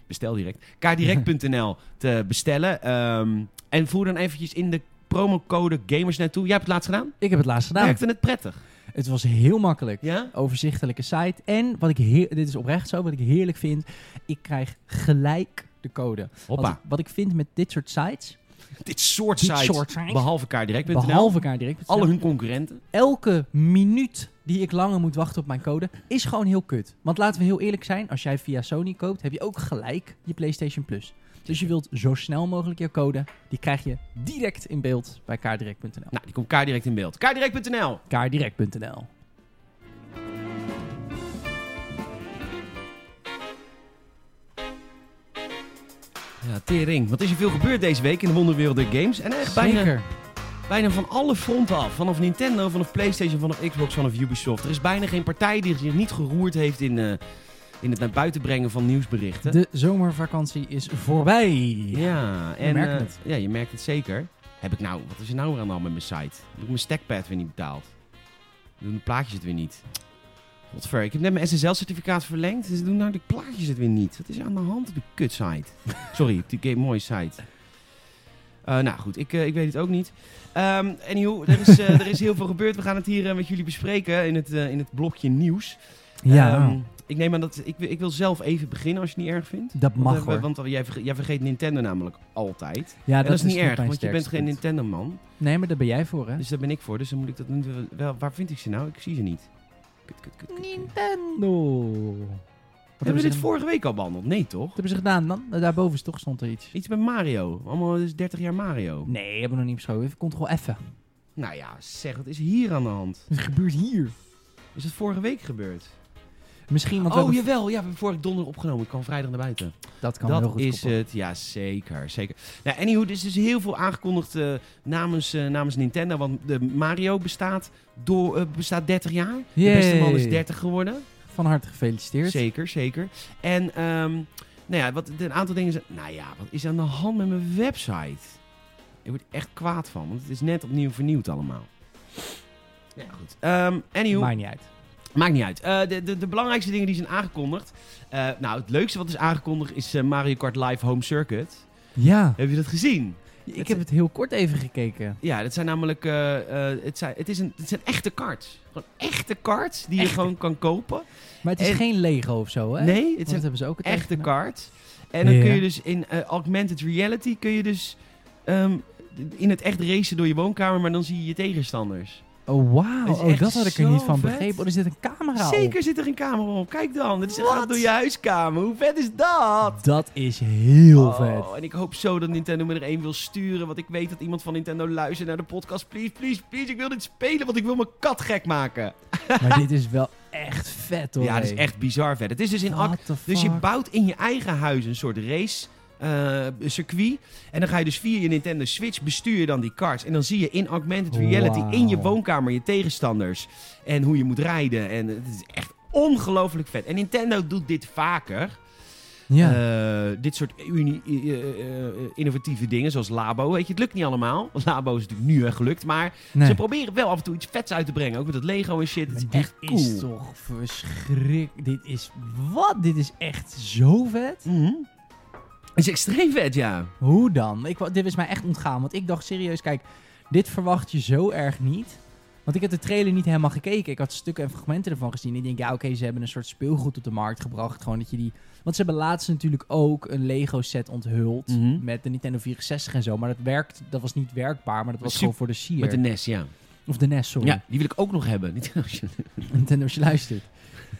bestel direct, [LAUGHS] kaardirect.nl te bestellen. Ehm, en voer dan eventjes in de promocode gamers naartoe. Jij hebt het laatst gedaan? Ik heb het laatst gedaan. Werkte het prettig? Het was heel makkelijk. Ja? Overzichtelijke site. En wat ik heer, dit is oprecht zo, wat ik heerlijk vind, ik krijg gelijk de code. Hoppa. Wat, wat ik vind met dit soort sites, Dit soort dit sites, soort sites, behalve kaardirect.nl, behalve elkaar direct, alle hun concurrenten. elke minuut die ik langer moet wachten op mijn code, is gewoon heel kut. Want laten we heel eerlijk zijn, als jij via Sony koopt, heb je ook gelijk je PlayStation Plus. Dus je wilt zo snel mogelijk je code, die krijg je direct in beeld bij kaardirect.nl. Nou, die komt kaardirect in beeld. Kaardirect.nl. Kaardirect.nl. Ja, tering. Wat is er veel gebeurd deze week in de wonderwereld der games? En echt bijna, Zeker. bijna van alle fronten af. Vanaf Nintendo, vanaf PlayStation, vanaf Xbox, vanaf Ubisoft. Er is bijna geen partij die zich niet geroerd heeft in, eh, in het naar buiten brengen van nieuwsberichten. De zomervakantie is voorbij. Ja, en, merkt eh, het. Ja, je merkt het zeker. Heb ik nou, wat is er nou weer aan de hand met mijn site? Heb ik mijn stackpad weer niet betaald? Doen de plaatjes het weer niet? Godver, ik heb net mijn SSL-certificaat verlengd. Dus doen nou de plaatjes het weer niet. Wat is aan de hand op die kutsite? [LAUGHS] Sorry, die game mooie site. Eh, nou goed, ik, eh, ik weet het ook niet. Um, anyhow, er is, eh, er is heel veel gebeurd. We gaan het hier met jullie bespreken in het, in het blokje nieuws. Ja, Ehm, ik neem aan dat... Ik, wil- ik wil zelf even beginnen als je het niet erg vindt. dat mag want, hoor. Want jij, verge- jij vergeet Nintendo namelijk altijd. ja, dat is niet erg, want je bent geen punt. Nintendo-man. Nee, maar daar ben jij voor, hè? Dus daar ben ik voor. Dus dan moet ik dat wel... Waar vind ik ze nou? Ik zie ze niet. Kut, kut, kut. Nintendo. Wat Hebben we dit ze, vorige week al behandeld? Nee, toch? wat hebben ze gedaan dan? Daarboven is toch stond er iets. Iets met Mario. Allemaal dus 30 jaar Mario. Nee, hebben we nog niet besproken. Even control F. Nou ja, zeg, wat is hier aan de hand? Het gebeurt hier. Is het vorige week gebeurd? Misschien, want oh, jawel. Ja, we hebben vorige donderdag opgenomen. Ik kwam vrijdag naar buiten. dat kan heel dat goed is koppelen. het. Ja, zeker. zeker. Nou, anywho, er is dus heel veel aangekondigd eh, namens, eh, namens Nintendo. Want de Mario bestaat, door, eh, bestaat 30 jaar. De beste man is Yay. 30 geworden. Van harte gefeliciteerd. Zeker, zeker. En ehm, nou ja, wat, een aantal dingen zijn... Nou ja, wat is er aan de hand met mijn website? Ik word echt kwaad van, want het is net opnieuw vernieuwd allemaal. Ja, goed. Ehm anywho, Maakt niet uit. Maakt niet uit. Eh, de, de, de belangrijkste dingen die zijn aangekondigd... eh, nou, het leukste wat is aangekondigd is eh, Mario Kart Live Home Circuit. Ja, Heb je dat gezien? ik heb het heel kort even gekeken. Ja, dat zijn namelijk... het, zijn, het, is een, het zijn echte karts. Gewoon echte karts die je gewoon kan kopen. Maar het is En- geen Lego of zo, hè? Nee, het dat zijn hebben ze ook echte karts. En dan Ja. kun je dus in augmented reality kun je dus ehm, in het echt racen door je woonkamer, maar dan zie je je tegenstanders. Oh, wauw. Oh, echt dat had ik er niet van vet. begrepen. Oh, er zit een camera op. Zeker zit er een camera op. Kijk dan, het is, gaat Wat? door je huiskamer. Hoe vet is dat? Dat is heel Oh, vet. En ik hoop zo dat Nintendo me er één wil sturen. Want ik weet dat iemand van Nintendo luistert naar de podcast. Please, please, please. Ik wil dit spelen, want ik wil mijn kat gek maken. [LAUGHS] Maar dit is wel echt vet, hoor. ja, dat is echt bizar vet. Het is dus in ac- What the Dus je bouwt in je eigen huis een soort race eh, circuit. En dan ga je dus via je Nintendo Switch bestuur je dan die karts. En dan zie je in augmented reality in je woonkamer je tegenstanders. En hoe je moet rijden. En het is echt ongelooflijk vet. En Nintendo doet dit vaker. Ja. Eh, dit soort uni- eh, innovatieve dingen, zoals Labo. Weet je, het lukt niet allemaal. Labo is natuurlijk nu eh, gelukt. Maar nee. ze proberen wel af en toe iets vets uit te brengen. Ook met dat Lego en shit. Het is echt cool. is toch verschrikkelijk. Dit is... Wat? Dit is echt zo vet. Het is extreem vet, ja. Hoe dan? Ik, dit is mij echt ontgaan. Want ik dacht serieus, kijk, dit verwacht je zo erg niet. Want ik heb de trailer niet helemaal gekeken. Ik had stukken en fragmenten ervan gezien. Ik denk, ja, oké, ze hebben een soort speelgoed op de markt gebracht. Gewoon dat je die. Want ze hebben laatst natuurlijk ook een Lego set onthuld. Mhm. Met de Nintendo 64 en zo. Maar dat werkt, dat was niet werkbaar. Maar dat was gewoon voor de Sier. Met de NES, ja. Of de NES, sorry. Ja, die wil ik ook nog hebben. [LAUGHS] Nintendo als je luistert.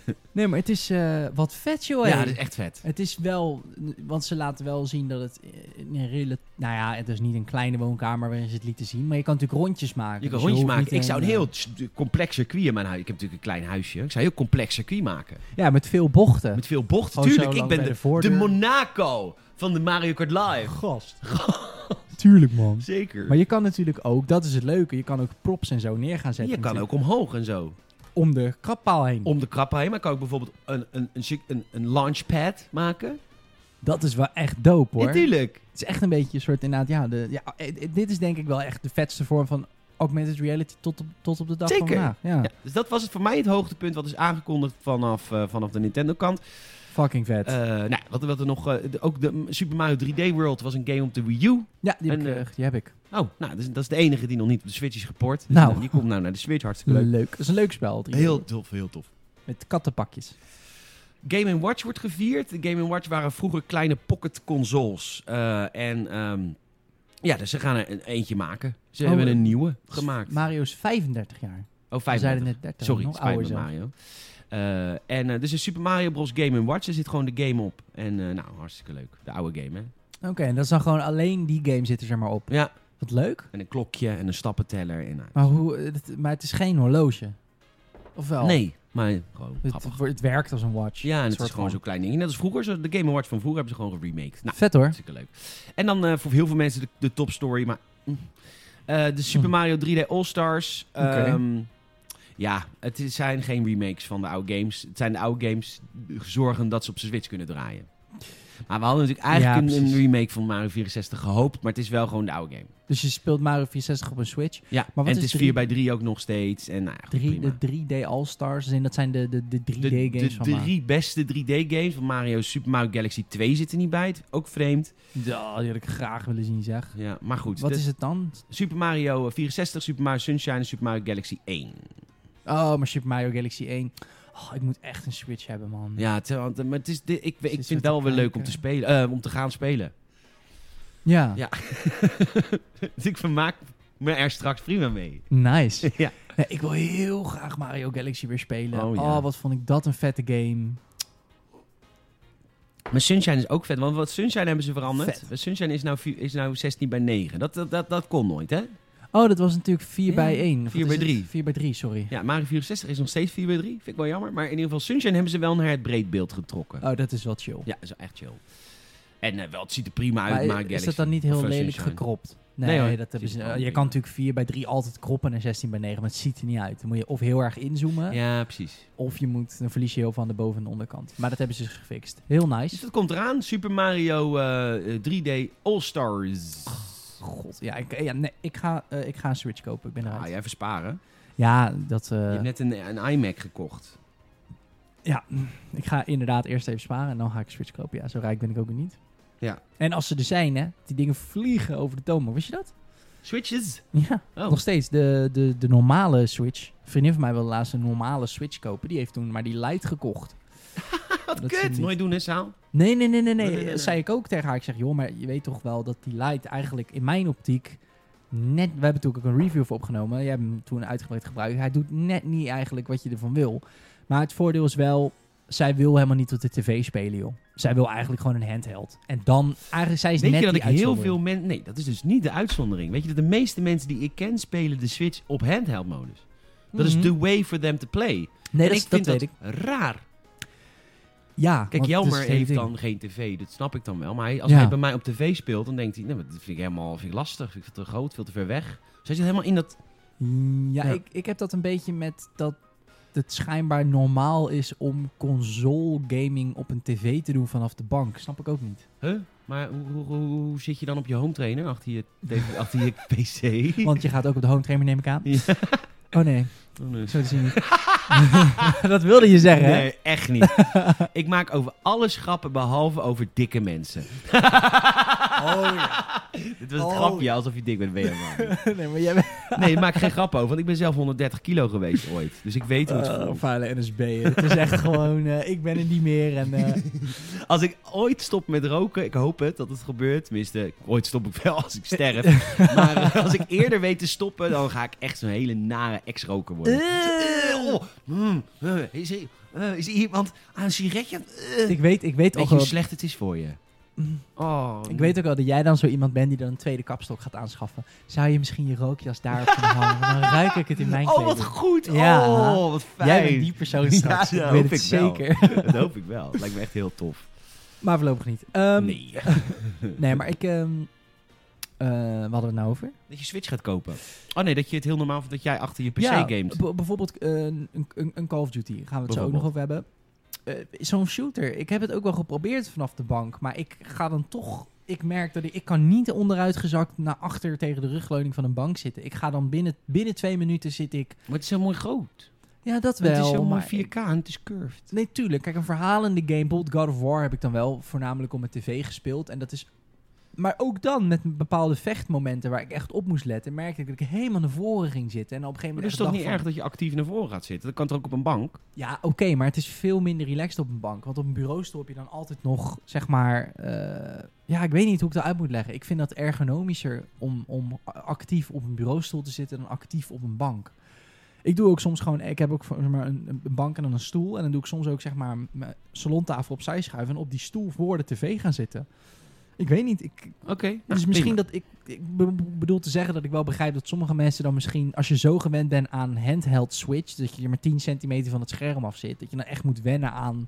[LAUGHS] Nee, maar het is eh, wat vet, joh. ja, dat is echt vet. Het is wel, want ze laten wel zien dat het in een rela- Nou ja, het is niet een kleine woonkamer waarin ze het lieten zien. Maar je kan natuurlijk rondjes maken. Je kan Dus rondjes maken. Ik zou een eh, heel t- complex circuit in mijn huis. Ik heb natuurlijk een klein huisje. Ik zou een heel complex circuit maken. Ja, met veel bochten. Met veel bochten. Zo Tuurlijk, ik ben de, de Monaco van de Mario Kart Live. [LAUGHS] Gast. Tuurlijk, man. Zeker. Maar je kan natuurlijk ook, dat is het leuke, je kan ook props en zo neer gaan zetten. je kan natuurlijk, ook omhoog en zo. Om de krappaal heen. Om de krap heen. Maar kan ik bijvoorbeeld een, een, een, een, launchpad maken. Dat is wel echt dope, hoor. Natuurlijk. Het is echt een beetje een soort inderdaad, ja, de, ja, eh, eh, dit is denk ik wel echt de vetste vorm van augmented reality tot op, tot op de dag Zeker. van vandaag. Ja, Ja, dus dat was het voor mij het hoogtepunt wat is aangekondigd vanaf, eh, vanaf de Nintendo kant. Fucking vet. Eh nou, wat, wat er nog, eh, ook de Super Mario 3D World was een game op de Wii U. ja, die heb, en, ik, eh, die heb ik. Oh, nou, dat is, dat is de enige die nog niet op de Switch is geport. Dus, Nou. die komt nou naar de Switch, hartstikke leuk. Leuk. Dat is een leuk spel. 3D. Heel tof, heel tof. Met kattenpakjes. Game Watch wordt gevierd. De Game Watch waren vroeger kleine pocket consoles. Eh, en ehm, ja, dus ze gaan er een eentje maken. Ze Oh, hebben een nieuwe gemaakt. Mario is 35 jaar. Oh, We 35. zeiden net 30. Sorry, nog spijt me. Mario. Eh, en eh, dus een Super Mario Bros. Game Watch. Er zit gewoon de game op. En eh, nou, hartstikke leuk. De oude game, hè? Oké, en dat is dan gewoon alleen die game zit er zeg maar op. Ja. Wat leuk. En een klokje en een stappenteller. En, nou, Maar, hoe, het, maar het is geen horloge. Of wel? Nee, maar gewoon Het, grappig. het werkt als een watch. Ja, en het is gewoon zo'n klein ding. Net als vroeger, zo de Game Watch van vroeger hebben ze gewoon geremaked. Nou, Vet hoor. hartstikke leuk. En dan voor heel veel mensen de, de topstory, maar... mm. De Super Hm. Mario 3D All-Stars. Oké. Ehm, ja, het zijn geen remakes van de oude games. Het zijn de oude games die zorgen dat ze op zijn Switch kunnen draaien. Maar we hadden natuurlijk eigenlijk Ja, een, remake van Mario 64 gehoopt, maar het is wel gewoon de oude game. Dus je speelt Mario 64 op een Switch. Ja, wat en is het is drie- 4 bij 3 ook nog steeds. En nou, ja, goed, Drie, prima. de 3D All-Stars, dus dat zijn de, de, de 3D de, games de van Mario. drie beste 3D-games van Mario, Super Mario Galaxy 2 zitten niet bij. Het, ook vreemd. Ja, die had ik graag willen zien, zeg. Ja, maar goed. Wat de- is het dan? Super Mario 64, Super Mario Sunshine en Super Mario Galaxy 1. Oh, maar Super Mario Galaxy 1. Oh, ik moet echt een Switch hebben, man. Ja, het, want, maar het is, ik, ik vind het wel weer leuk om te, spelen, eh, om te gaan spelen. Ja. Ja. dus [LAUGHS] ik vermaak me er straks prima mee. Nice. [LAUGHS] ja. Ik wil heel graag Mario Galaxy weer spelen. Oh, Oh, ja. wat vond ik dat een vette game. Maar Sunshine is ook vet, want wat Sunshine hebben ze veranderd. Vet. Sunshine is nou, is nou 16 bij 9. Dat, dat, dat, dat kon nooit, hè? Oh, dat was natuurlijk 4 Ja, bij 1. 4 bij 3. 4 bij 3, sorry. Ja, Mario 64 is nog steeds 4 bij 3. Vind ik wel jammer. Maar in ieder geval, Sunshine hebben ze wel naar het breedbeeld getrokken. Oh, dat is wel chill. Ja, dat is wel echt chill. En eh, wel, het ziet er prima uit, maar Mario is Galaxy. dat dan niet heel eh, lelijk Sunshine. gekropt? Nee, Nee, hoor. dat hebben ze, je kan natuurlijk 4 bij 3 altijd kroppen en 16 bij 9, maar het ziet er niet uit. Dan moet je of heel erg inzoomen, Ja, precies. of je moet, dan verlies je heel van de boven- en onderkant. Maar dat hebben ze dus gefixt. Heel Dus nice. dat komt eraan. Super Mario eh, eh, 3D All-Stars. God, ja, ik, ja nee, ik, ga, eh, ik ga een Switch kopen. Ik ben eruit. Ah, jij versparen. Ja, dat... eh, Je hebt net een, een iMac gekocht. Ja, ik ga inderdaad eerst even sparen en dan ga ik Switch kopen. Ja, zo rijk ben ik ook weer niet. Ja. En als ze er zijn, hè, die dingen vliegen over de toonbank. Wist je dat? Switches. Ja, Oh. nog steeds. De, de, de normale Switch. Een vriendin van mij wilde laatst een normale Switch kopen. Die heeft toen maar die Lite gekocht. [LAUGHS] Wat Dat kut. niet- Nooit doen, hè, Saal? Nee, nee, nee, nee, nee. Zei ik ook tegen haar. Ik zeg, joh, maar je weet toch wel dat die Lite eigenlijk in mijn optiek net... We hebben toen ook een review voor opgenomen. Jij hebt hem toen uitgebreid gebruikt. Hij doet net niet eigenlijk wat je ervan wil. Maar het voordeel is wel... Zij wil helemaal niet op de tv spelen, joh. Zij wil eigenlijk gewoon een handheld. En dan... Eigenlijk, zij is Weet net je dat ik heel veel mensen... Nee, dat is dus niet de uitzondering. Weet je dat de meeste mensen die ik ken spelen de Switch op handheld modus. Dat is Mhm. the way for them to play. Nee, en dat, ik vind dat dat, weet ik. raar. Ja, Kijk, Jelmer heeft dan geen tv, dat snap ik dan wel. Maar hij, als Ja. hij bij mij op tv speelt, dan denkt hij... Nee, maar dat vind ik helemaal vind ik lastig. Vind ik veel te groot, veel te ver weg. Dus hij zit helemaal in dat... Mm, Ja, Ja. Ik, ik heb dat een beetje met dat het schijnbaar normaal is om console gaming op een tv te doen vanaf de bank. Snap ik ook niet. Huh? Maar hoe, hoe, hoe, hoe zit je dan op je home trainer achter je, achter je [LAUGHS] PC? Want je gaat ook op de home trainer neem ik aan. Ja. Oh nee, nee. zo te zien [LAUGHS] dat wilde je zeggen, hè? Nee, echt niet. [LAUGHS] ik maak over alles grappen behalve over dikke mensen. [LAUGHS] Oh ja. [LAUGHS] Dit was het Oh. grapje alsof je dik bent, ben je [LAUGHS] nee, maar jij bent [LAUGHS] Nee, maak geen grap over, want ik ben zelf 130 kilo geweest ooit. Dus ik weet hoe het uh, voelt. vuile NSB. Het is echt gewoon, eh, ik ben er niet meer. En, eh, Als ik ooit stop met roken, ik hoop het dat het gebeurt. Tenminste, ooit stop ik wel als ik sterf. maar eh, als ik eerder weet te stoppen, dan ga ik echt zo'n hele nare ex-roker worden. Eh, oh, mm, eh, is, er, eh, is er iemand aan een sigaretje? Eh. ik weet, ik weet Weet ook je wel, hoe slecht het is voor je? Oh, ik weet ook wel dat jij dan zo iemand bent die dan een tweede kapstok gaat aanschaffen. Zou je misschien je rookjas daarop kunnen hangen? Dan ruik ik het in mijn Oh, kleding. wat goed. Ja. Oh, wat fijn. Jij bent die persoon straks. Ja, dat ik weet hoop ik wel. zeker. [LAUGHS] Dat hoop ik wel. Dat lijkt me echt heel tof. Maar voorlopig niet. Ehm, nee. [LAUGHS] nee, maar ik... eh, wat hadden we het nou over? Dat je Switch gaat kopen. Oh nee, dat je het heel normaal vindt dat jij achter je PC Ja, gamet. b- bijvoorbeeld eh, een, een, een Call of Duty. Gaan we het zo ook nog over hebben. Eh, Zo'n shooter. Ik heb het ook wel geprobeerd vanaf de bank. Maar ik ga dan toch... Ik merk dat ik... Ik kan niet onderuitgezakt naar achter tegen de rugleuning van een bank zitten. Ik ga dan binnen, binnen twee minuten zit ik... Maar het is zo mooi groot. Ja, dat wel. het is zo mooi maar 4K en het is curved. Nee, tuurlijk. Kijk, een verhalende game, bijvoorbeeld God of War, heb ik dan wel voornamelijk op mijn tv gespeeld. En dat is... Maar ook dan, met bepaalde vechtmomenten waar ik echt op moest letten, merkte ik dat ik helemaal naar voren ging zitten. En op een gegeven moment het is toch niet erg dat je actief naar voren gaat zitten? Dat kan toch ook op een bank? Ja, oké, maar het is veel minder relaxed op een bank. Want op een bureaustoel heb je dan altijd nog, zeg maar... eh, ja, ik weet niet hoe ik dat uit moet leggen. Ik vind dat ergonomischer om, om actief op een bureaustoel te zitten dan actief op een bank. Ik doe ook soms gewoon, ik heb ook zeg maar, een, een bank en dan een stoel. En dan doe ik soms ook zeg maar mijn salontafel opzij schuiven en op die stoel voor de tv gaan zitten. Ik weet niet, ik, Oké. dus misschien dat ik, ik be- bedoel te zeggen dat ik wel begrijp dat sommige mensen dan misschien, als je zo gewend bent aan handheld switch, dat je er maar 10 centimeter van het scherm af zit, dat je dan echt moet wennen aan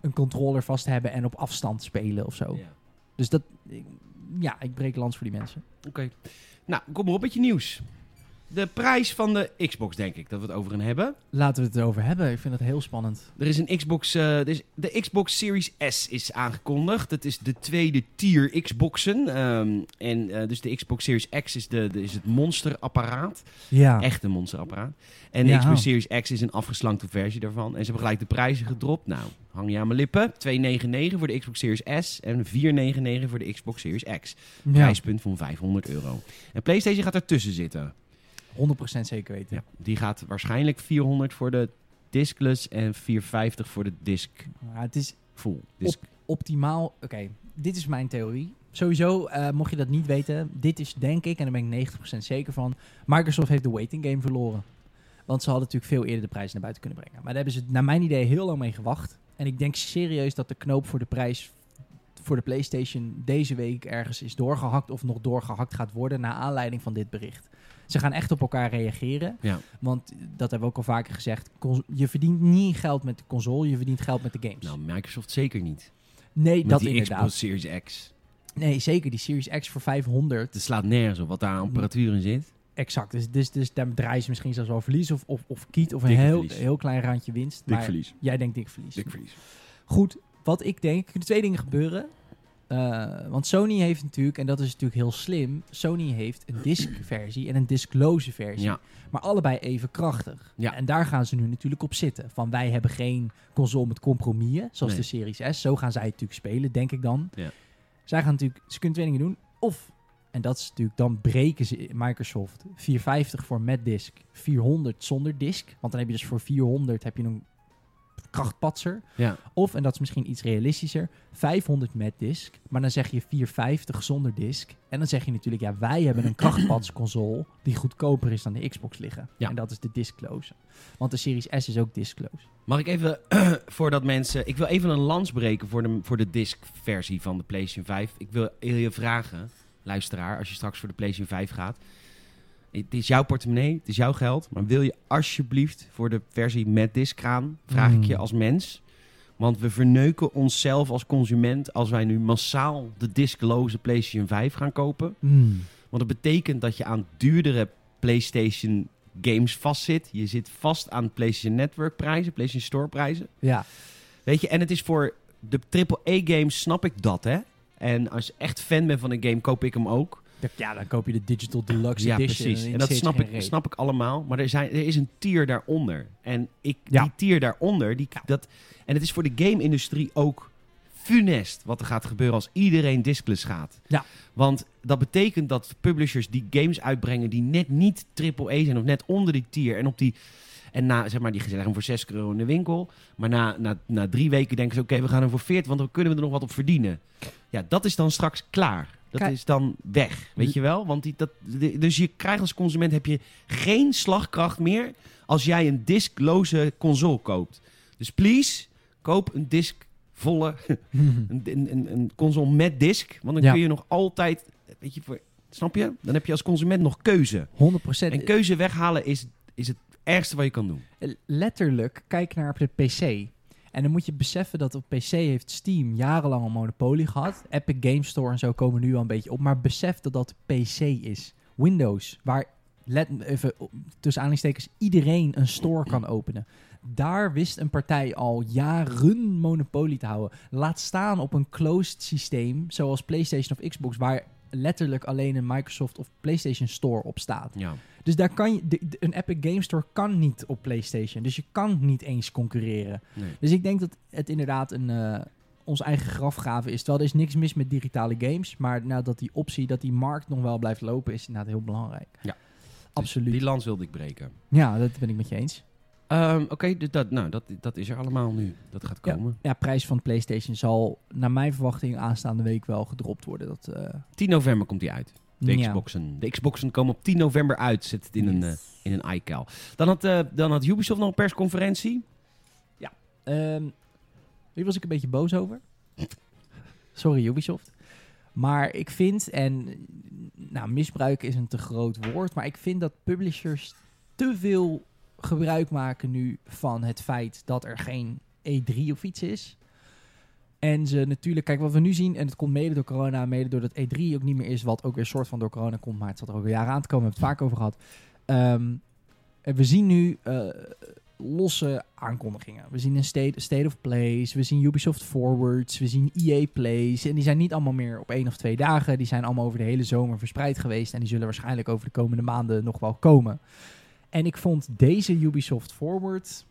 een controller vast hebben en op afstand spelen of zo. Ja. Dus dat, ik- ja, ik breek lans voor die mensen. Oké. Nou, kom maar op met je nieuws. De prijs van de Xbox, denk ik, dat we het over gaan hebben. Laten we het erover hebben. Ik vind dat heel spannend. Er is een Xbox, eh, er is, de Xbox Series S is aangekondigd. Dat is de tweede tier Xboxen. Ehm, en eh, dus de Xbox Series X is, de, de- is het monsterapparaat. Ja. Echt een monsterapparaat. En de Ja. Xbox Series X is een afgeslankte versie daarvan. En ze hebben gelijk de prijzen gedropt. Nou, hang je aan mijn lippen. 2,99 voor de Xbox Series S en 4,99 voor de Xbox Series X. ja. Prijspunt van 500 euro. En PlayStation gaat ertussen zitten. 100% zeker weten. Ja, die gaat waarschijnlijk 400 voor de diskless en 450 voor de disc Maar het is full. Disc. optimaal. Oké, dit is mijn theorie. Sowieso, eh, mocht je dat niet weten, dit is denk ik, en daar ben ik 90% zeker van, Microsoft heeft de waiting game verloren. Want ze hadden natuurlijk veel eerder de prijs naar buiten kunnen brengen. Maar daar hebben ze, naar mijn idee, heel lang mee gewacht. En ik denk serieus dat de knoop voor de prijs voor de PlayStation deze week ergens is doorgehakt of nog doorgehakt gaat worden naar aanleiding van dit bericht. Ze gaan echt op elkaar reageren. Ja. Want dat hebben we ook al vaker gezegd. Je verdient niet geld met de console, je verdient geld met de games. Nou, Microsoft zeker niet. nee, Met dat die inderdaad. Xbox Series X. Nee, zeker. Die Series X voor 500. Het slaat nergens op wat daar aan apparatuur in zit. Exact. Dus, dus, dus daar draaien ze misschien zelfs wel verlies of, of, of kiet of een Dikke heel, verlies. heel klein randje winst. maar verlies. jij denkt dik verlies. Dik verlies. Goed, wat ik denk, er kunnen twee dingen gebeuren. Eh, want Sony heeft natuurlijk, en dat is natuurlijk heel slim, Sony heeft een disc-versie en een discloze versie. Ja, Maar allebei even krachtig. Ja. En daar gaan ze nu natuurlijk op zitten. Van wij hebben geen console met compromissen, zoals Nee. de Series S. Zo gaan zij natuurlijk spelen, denk ik dan. Ja. Zij gaan natuurlijk, ze kunnen twee dingen doen. Of, en dat is natuurlijk, dan breken ze Microsoft 450 voor met disc, 400 zonder disc. Want dan heb je dus voor 400 heb je een krachtpatser. ja. Of, en dat is misschien iets realistischer, 500 met disc. Maar dan zeg je 450 zonder disc. En dan zeg je natuurlijk, ja, wij hebben een krachtpadsconsole [CLEARS THROAT] die goedkoper is dan de Xbox liggen. Ja. En dat is de disclose. Want de Series S is ook disclose. Mag ik even, [CLEARS THROAT] voordat mensen... Ik wil even een lans breken voor de, voor de disc-versie van de PlayStation 5. Ik wil je vragen, luisteraar, als je straks voor de PlayStation 5 gaat. Het is jouw portemonnee, het is jouw geld. Maar wil je alsjeblieft voor de versie met disc gaan? Vraag ik je Mm. als mens. Want we verneuken onszelf als consument als wij nu massaal de discloze PlayStation 5 gaan kopen. Want dat betekent dat je aan duurdere PlayStation games vastzit. Je zit vast aan PlayStation Network prijzen, PlayStation Store prijzen. Ja. Weet je, en het is voor de AAA games snap ik dat, hè. En als je echt fan bent van een game, koop ik hem ook. Ja, dan koop je de Digital Deluxe Ja, Edition. precies. En dat snap ik, snap ik allemaal. Maar er, zijn, er is een tier daaronder. En ik, Ja. die tier daaronder, die, dat, en het is voor de game-industrie ook funest wat er gaat gebeuren als iedereen discless gaat. Ja. Want dat betekent dat publishers die games uitbrengen die net niet AAA zijn of net onder die tier en op die... En na, zeg maar, die leggen hem voor 6 euro in de winkel. Maar na, na, na drie weken denken ze, oké, we gaan hem voor 40, want dan kunnen we er nog wat op verdienen. Ja, dat is dan straks klaar. Dat Kijk- is dan weg, weet je wel? Want die, dat, de- dus je krijgt als consument heb je geen slagkracht meer als jij een diskloze console koopt. Dus please, koop een diskvolle, [LAUGHS] een, een, een, console met disk. Want dan Ja. kun je nog altijd, weet je, voor, snap je? Dan heb je als consument nog keuze. 100%. En keuze weghalen is, is het ergste wat je kan doen. Letterlijk, kijk naar de PC. En dan moet je beseffen dat op PC heeft Steam jarenlang een monopolie gehad. Epic Game Store en zo komen nu al een beetje op. Maar besef dat dat PC is. Windows, waar let, even tussen aanhalingstekens iedereen een store kan openen. Daar wist een partij al jaren monopolie te houden. Laat staan op een closed systeem zoals PlayStation of Xbox, waar letterlijk alleen een Microsoft of PlayStation Store op staat. Ja. Dus daar kan je, de- de- een Epic Game Store kan niet op PlayStation. Dus je kan niet eens concurreren. Nee. Dus ik denk dat het inderdaad een, eh ons eigen grafgave is. Terwijl er is niks mis met digitale games. Maar nou, dat die optie, dat die markt nog wel blijft lopen, is inderdaad heel belangrijk. Ja. Absoluut. Die lans wilde ik breken. Ja, dat ben ik met je eens. Ehm, Oké, dat, nou, dat, dat is er allemaal nu. Dat gaat komen. Ja, prijs van PlayStation zal naar mijn verwachting aanstaande week wel gedropt worden. Dat, eh, 10 november komt die uit. De ja. Xboxen. De Xboxen komen op 10 november uit. Zet het in een, eh, in een iCal. Dan had, eh, dan had Ubisoft nog een persconferentie. Ehm, hier was ik een beetje boos over. [LAUGHS] Sorry Ubisoft. Maar ik vind, en nou, misbruik is een te groot woord, maar ik vind dat publishers te veel gebruik maken nu van het feit dat er geen E3 of iets is. En ze natuurlijk, kijk wat we nu zien, en het komt mede door corona, mede doordat E3 ook niet meer is, wat ook weer soort van door corona komt, maar het zat er ook al jaren aan te komen, we hebben het vaak over gehad. ehm, en we zien nu eh, losse aankondigingen. We zien een state, state of Plays, we zien Ubisoft Forwards, we zien EA Plays. En die zijn niet allemaal meer op één of twee dagen. Die zijn allemaal over de hele zomer verspreid geweest. En die zullen waarschijnlijk over de komende maanden nog wel komen. En ik vond deze Ubisoft Forward...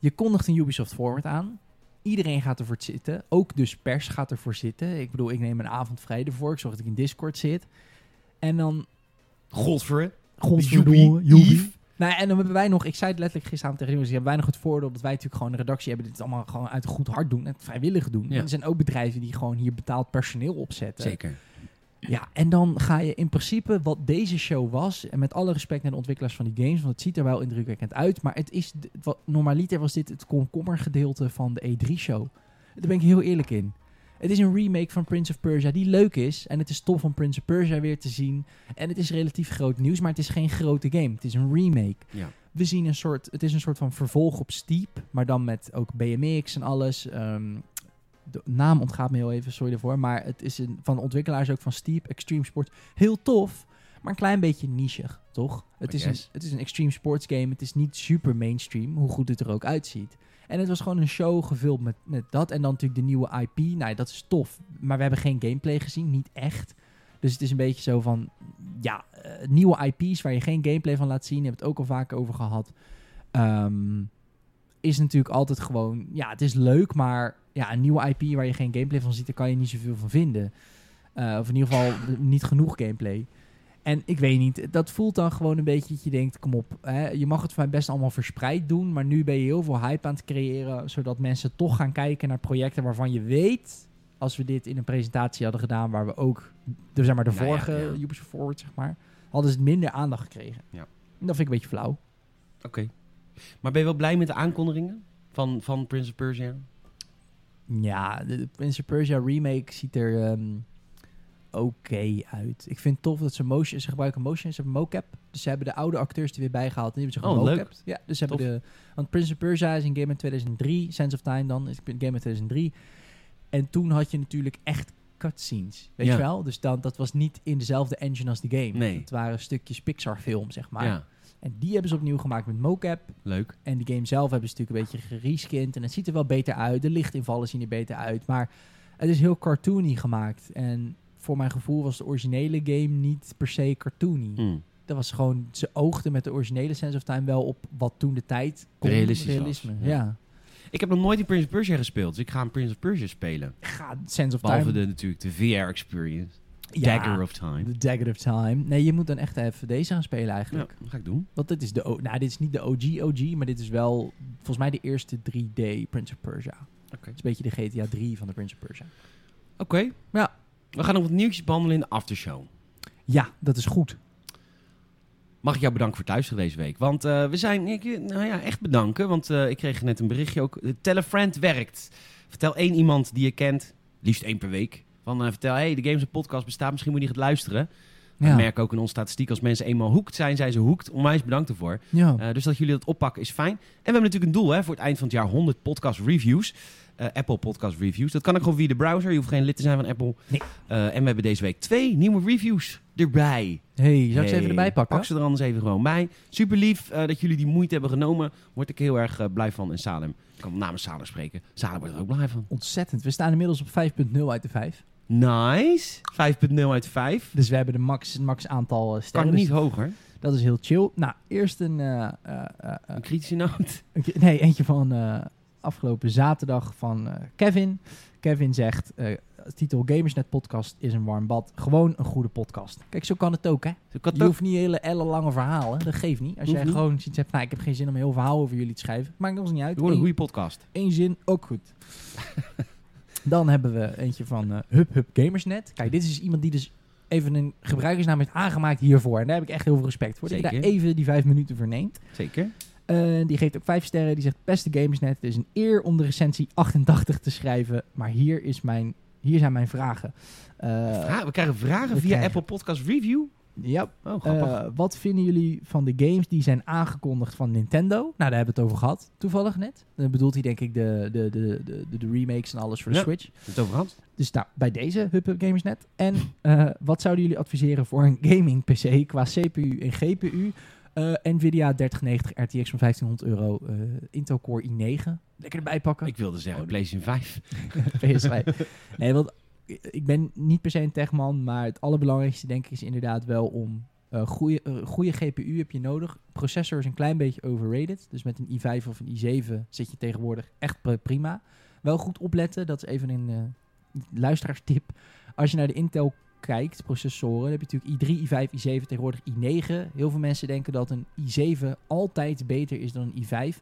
Je kondigt een Ubisoft Forward aan. Iedereen gaat ervoor zitten. Ook dus pers gaat ervoor zitten. Ik bedoel, ik neem een avond vrij ervoor. Ik zorg dat ik in Discord zit. En dan... Godver. Godverdomme, Joepie. Nou, en dan hebben wij nog, ik zei het letterlijk gisteravond tegen jongens, hebben wij nog het voordeel dat wij natuurlijk gewoon een redactie hebben, dit allemaal gewoon uit een goed hart doen, en het vrijwillig doen. Ja. En er zijn ook bedrijven die gewoon hier betaald personeel opzetten. Zeker. Ja, en dan ga je in principe wat deze show was, en met alle respect naar de ontwikkelaars van die games, want het ziet er wel indrukwekkend uit, maar het is, wat, normaliter was dit het komkommergedeelte van de E3-show. Daar ben ik heel eerlijk in. Het is een remake van Prince of Persia die leuk is. En het is tof om Prince of Persia weer te zien. En het is relatief groot nieuws, maar het is geen grote game. Het is een remake. Ja. We zien een soort, het is een soort van vervolg op Steep, maar dan met ook BMX en alles. Ehm, de naam ontgaat me heel even, sorry daarvoor. Maar het is een, van de ontwikkelaars ook van Steep, Extreme Sports. Heel tof, maar een klein beetje nichig, toch? Het, is een, het is een extreme sports game. Het is niet super mainstream, hoe goed het er ook uitziet. En het was gewoon een show gevuld met, met dat. En dan natuurlijk de nieuwe IP. Nou, dat is tof. Maar we hebben geen gameplay gezien, niet echt. Dus het is een beetje zo van, ja, eh, nieuwe IP's waar je geen gameplay van laat zien. Je hebt het ook al vaak over gehad. Ehm, is natuurlijk altijd gewoon, ja, het is leuk, maar ja, een nieuwe IP waar je geen gameplay van ziet, daar kan je niet zoveel van vinden. Eh, of in ieder geval niet genoeg gameplay. En ik weet niet, dat voelt dan gewoon een beetje dat je denkt, kom op, hè, je mag het voor mij best allemaal verspreid doen, maar nu ben je heel veel hype aan het creëren, zodat mensen toch gaan kijken naar projecten waarvan je weet, als we dit in een presentatie hadden gedaan, waar we ook, de, zeg maar de vorige ja. Ubisoft Forward, zeg maar, hadden ze het minder aandacht gekregen. Ja. En dat vind ik een beetje flauw. Oké. Maar ben je wel blij met de aankondigingen van, van Prince of Persia? Ja, de, Prince of Persia remake ziet er ehm, oké uit. Ik vind het tof dat ze motion, ze gebruiken motion, ze hebben mocap. Dus ze hebben de oude acteurs er weer bijgehaald en die hebben ze Oh, gewoon leuk. mocapt. Ja, dus ze hebben de, want Prince of Persia is een game uit 2003, Sense of Time dan, is een game uit 2003. En toen had je natuurlijk echt cutscenes, weet Ja. je wel? Dus dan, dat was niet in dezelfde engine als de game. Nee. Het waren stukjes Pixar film, zeg maar. Ja, En die hebben ze opnieuw gemaakt met mocap. leuk. En die game zelf hebben ze natuurlijk een beetje gereskind. En het ziet er wel beter uit. De lichtinvallen zien er beter uit. Maar het is heel cartoony gemaakt. En voor mijn gevoel was de originele game niet per se cartoony. Hm. Dat was gewoon, ze oogden met de originele Sense of Time wel op wat toen de tijd kon. Realistisch was, Realisme, ja. ja. Ik heb nog nooit in Prince of Persia gespeeld, dus ik ga een Prince of Persia spelen. Ga Sense of Behalve Time. de, natuurlijk de VR-experience. Ja, Dagger of Time. The Dagger of Time. Nee, je moet dan echt even deze gaan spelen Ja, eigenlijk. dat ga ik doen. Want dit is de, O- nou dit is niet de OG OG, maar dit is wel volgens mij de eerste 3D Prince of Persia. Oké. Het is een beetje de GTA 3 van de Prince of Persia. Oké. Ja. We gaan nog wat nieuwtjes behandelen in de aftershow. Ja, dat is goed. Mag ik jou bedanken voor het luisteren deze week? Want eh, we zijn, ik, nou ja, echt bedanken. Want eh, ik kreeg net een berichtje ook. De Telefriend werkt. Vertel één iemand die je kent, liefst één per week. Van eh, vertel, hey, de Games Podcast bestaat, misschien moet je die gaan luisteren. We Ja. merken ook in onze statistiek, als mensen eenmaal hoekt zijn, zijn ze hoekt. Onwijs bedankt ervoor. ja. Eh, dus dat jullie dat oppakken is fijn. En we hebben natuurlijk een doel hè, voor het eind van het jaar. 100 podcast reviews. Eh, Apple podcast reviews. Dat kan ook gewoon via de browser. Je hoeft geen lid te zijn van Apple. Nee. En we hebben deze week twee nieuwe reviews erbij. hey, zou ik ze even erbij pakken? Pak ze er anders even gewoon bij. Super lief dat jullie die moeite hebben genomen. Word ik heel erg blij van. En Salem, ik kan namens Salem spreken. Salem wordt er ook blij van. Ontzettend. We staan inmiddels op 5.0 uit de 5. Nice. 5.0 uit 5. Dus we hebben de max, max aantal eh, sterren. Kan niet Dus hoger. dat is heel chill. Nou, eerst een... eh, eh, Een kritische noot. [LAUGHS] nee, eentje van afgelopen zaterdag van Kevin. Kevin zegt... titel Gamersnet podcast is een warm bad. Gewoon een goede podcast. Kijk, zo kan het ook, hè? Je hoeft niet hele ellenlange verhalen. Dat geeft niet. Als Hoeft jij niet. gewoon zoiets hebt... Nou, ik heb geen zin om een heel verhaal over jullie te schrijven. Maakt ons niet uit. Gewoon een goede podcast. Eén zin, ook goed. [LAUGHS] Dan hebben we eentje van eh Hub Hub Gamersnet. Kijk, dit is iemand die dus even een gebruikersnaam heeft aangemaakt hiervoor. En daar heb ik echt heel veel respect voor. Dat je daar Zeker. even die vijf minuten voor neemt. Zeker. Eh, die geeft ook vijf sterren. Die zegt, beste Gamersnet, het is een eer om de recensie 88 te schrijven. Maar hier, is mijn, hier zijn mijn vragen. Eh, we krijgen vragen we via krijgen- Apple Podcast Review. Ja. Oh. Eh, wat vinden jullie van de games die zijn aangekondigd van Nintendo? Nou, daar hebben we het over gehad, toevallig net. Dan bedoelt hij denk ik de, de, de, de, de, remakes en alles voor de Ja. Switch. het over gehad? Dus nou, bij deze Hub Gamers net. En eh, wat zouden jullie adviseren voor een gaming PC qua CPU en GPU? Eh, Nvidia 3090 RTX van 1500 euro, Intel Core i9. Lekker erbij pakken. Ik wilde zeggen Oh, PlayStation 5. [LAUGHS] PS5. Nee, want ik ben niet per se een techman, maar het allerbelangrijkste denk ik is inderdaad wel om eh goede, eh, goede GPU heb je nodig. Processor is een klein beetje overrated, dus met een i5 of een i7 zit je tegenwoordig echt pri- prima. Wel goed opletten, dat is even een eh luisteraarstip. Als je naar de Intel kijkt, processoren, dan heb je natuurlijk i3, i5, i7, tegenwoordig i9. Heel veel mensen denken dat een i7 altijd beter is dan een i5.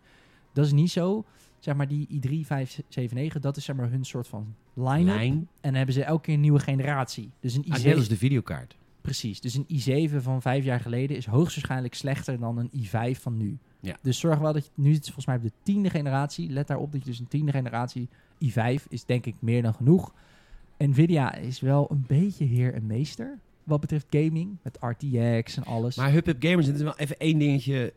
Dat is niet zo zeg maar die i3 579, dat is zeg maar hun soort van line-up. Lijn. En dan hebben ze elke keer een nieuwe generatie. Dus een Ah, i7, net als de videokaart. precies. Dus een i7 van vijf jaar geleden is hoogstwaarschijnlijk slechter dan een i5 van nu. Ja. Dus zorg wel dat je, nu is het volgens mij op de tiende generatie. Let daarop dat je dus een tiende generatie i5 is denk ik meer dan genoeg. Nvidia is wel een beetje heer en meester wat betreft gaming. Met RTX en alles. Maar Hub Hub Gamers, dit is wel even één dingetje.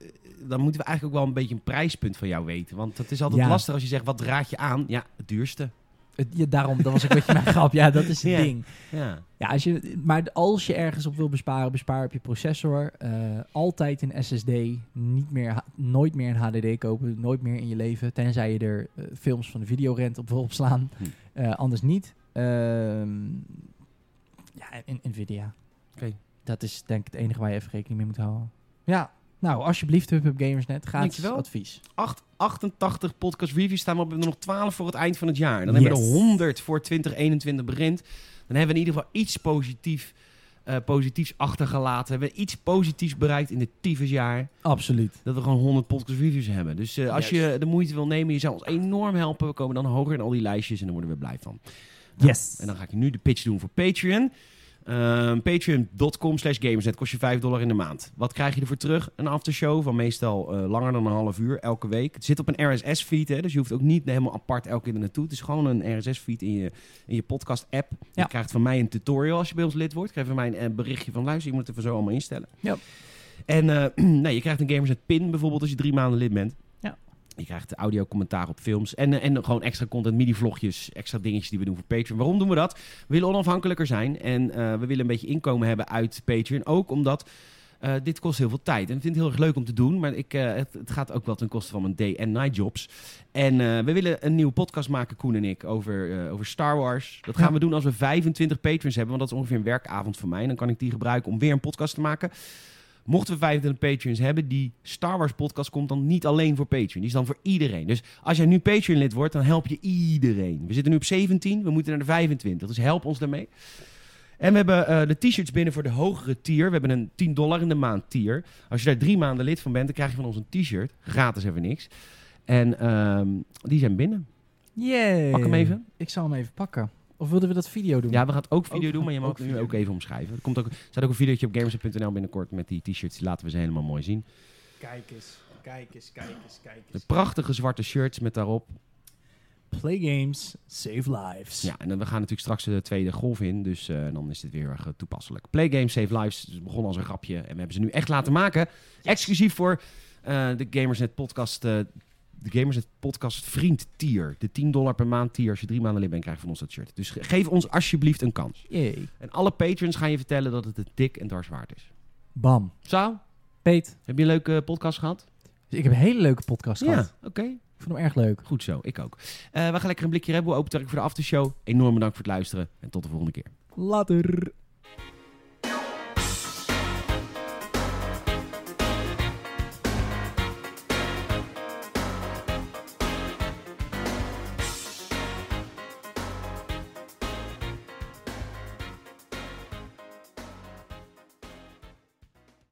eh, Dan moeten we eigenlijk ook wel een beetje een prijspunt van jou weten. Want het is altijd Ja. lastig als je zegt, wat raad je aan? Ja, het duurste. Het, ja, daarom, dat was een beetje mijn [LAUGHS] grap. Ja, dat is het ding. Ja. ja. als je, maar als je ergens op wil besparen, bespaar op je processor. Eh, altijd een SSD. Niet meer, nooit meer een HDD kopen. Nooit meer in je leven. Tenzij je er eh, films van de videorent op wil opslaan. Eh, anders niet. Ehm, ja, in Nvidia. Oké. Dat is denk ik het enige waar je even rekening mee moet houden. Ja, nou, alsjeblieft, Hub Gamers Net. Gratis advies. 8 88 podcast reviews staan. Maar we hebben er nog 12 voor het eind van het jaar. Dan hebben we er 100 voor 2021 begint. Dan hebben we in ieder geval iets positief, eh, positiefs achtergelaten. Hebben we iets positiefs bereikt in dit jaar. Absoluut. Dat we gewoon 100 podcast reviews hebben. Dus eh, als je de moeite wil nemen, je zou ons enorm helpen. We komen dan hoger in al die lijstjes en dan worden we blij van. Yes. En dan ga ik nu de pitch doen voor Patreon. Ehm, Patreon.com slash gamersnet kost je 5 dollar in de maand. Wat krijg je ervoor terug? Een aftershow van meestal eh, langer dan een half uur elke week. Het zit op een RSS-feed, dus je hoeft ook niet helemaal apart elke keer er naartoe. Het is gewoon een RSS-feed in je, in je podcast-app. Je krijgt van mij een tutorial als je bij ons lid wordt. Krijg van mij een eh, berichtje van luister, je moet het even zo allemaal instellen. Ja. En [CLEARS THROAT] nee, je krijgt een Gamersnet pin bijvoorbeeld als je drie maanden lid bent. Je krijgt audio commentaar op films en, eh, en gewoon extra content, midi-vlogjes, extra dingetjes die we doen voor Patreon. Waarom doen we dat? We willen onafhankelijker zijn en eh, we willen een beetje inkomen hebben uit Patreon. Ook omdat eh, dit kost heel veel tijd. En ik vind het heel erg leuk om te doen, maar ik, het, het gaat ook wel ten koste van mijn day- en night jobs. En we willen een nieuwe podcast maken, Koen en ik, over, over Star Wars. Dat gaan Ja. we doen als we 25 patrons hebben, want dat is ongeveer een werkavond voor mij. En dan kan ik die gebruiken om weer een podcast te maken. Mochten we 25 patrons hebben, die Star Wars podcast komt dan niet alleen voor Patreon. Die is dan voor iedereen. Dus als jij nu Patreon lid wordt, dan help je iedereen. We zitten nu op 17, we moeten naar de 25. Dus help ons daarmee. En we hebben eh, de t-shirts binnen voor de hogere tier. We hebben een 10 dollar in de maand tier. Als je daar drie maanden lid van bent, dan krijg je van ons een t-shirt. Gratis even niks. En ehm, die zijn binnen. Yay. Pak hem even. Ik zal hem even pakken. Of wilden we dat video doen? Ja, we gaan het ook video Ook- doen, maar je mag ook het nu video ook even omschrijven. Er, komt ook, er staat ook een videootje op gamers.nl binnenkort met die t-shirts. Die laten we ze helemaal mooi zien. Kijk eens, kijk eens, kijk eens, kijk De prachtige zwarte shirts met daarop. Play games, save lives. Ja, en dan, we gaan natuurlijk straks de tweede golf in. Dus eh, dan is dit weer erg eh, toepasselijk. Play Games Save Lives dus het begon als een grapje. En we hebben ze nu echt laten maken. Exclusief voor eh, de Gamersnet podcast. Eh, de Gamersnet podcast vriend tier. De 10 dollar per maand tier. Als je drie maanden lid bent, krijg je van ons dat shirt. Dus ge- geef ons alsjeblieft een kans. Yay. En alle patrons gaan je vertellen dat het het dik en dwars waard is. Bam. Zo, Peet, heb je een leuke podcast gehad? ik heb een hele leuke podcast gehad. Ja, oké. Ik vond hem erg leuk. Goed zo, ik ook. Eh, we gaan lekker een blikje Red Bull open trekken voor de aftershow. Enorm bedankt voor het luisteren en tot de volgende keer. Later.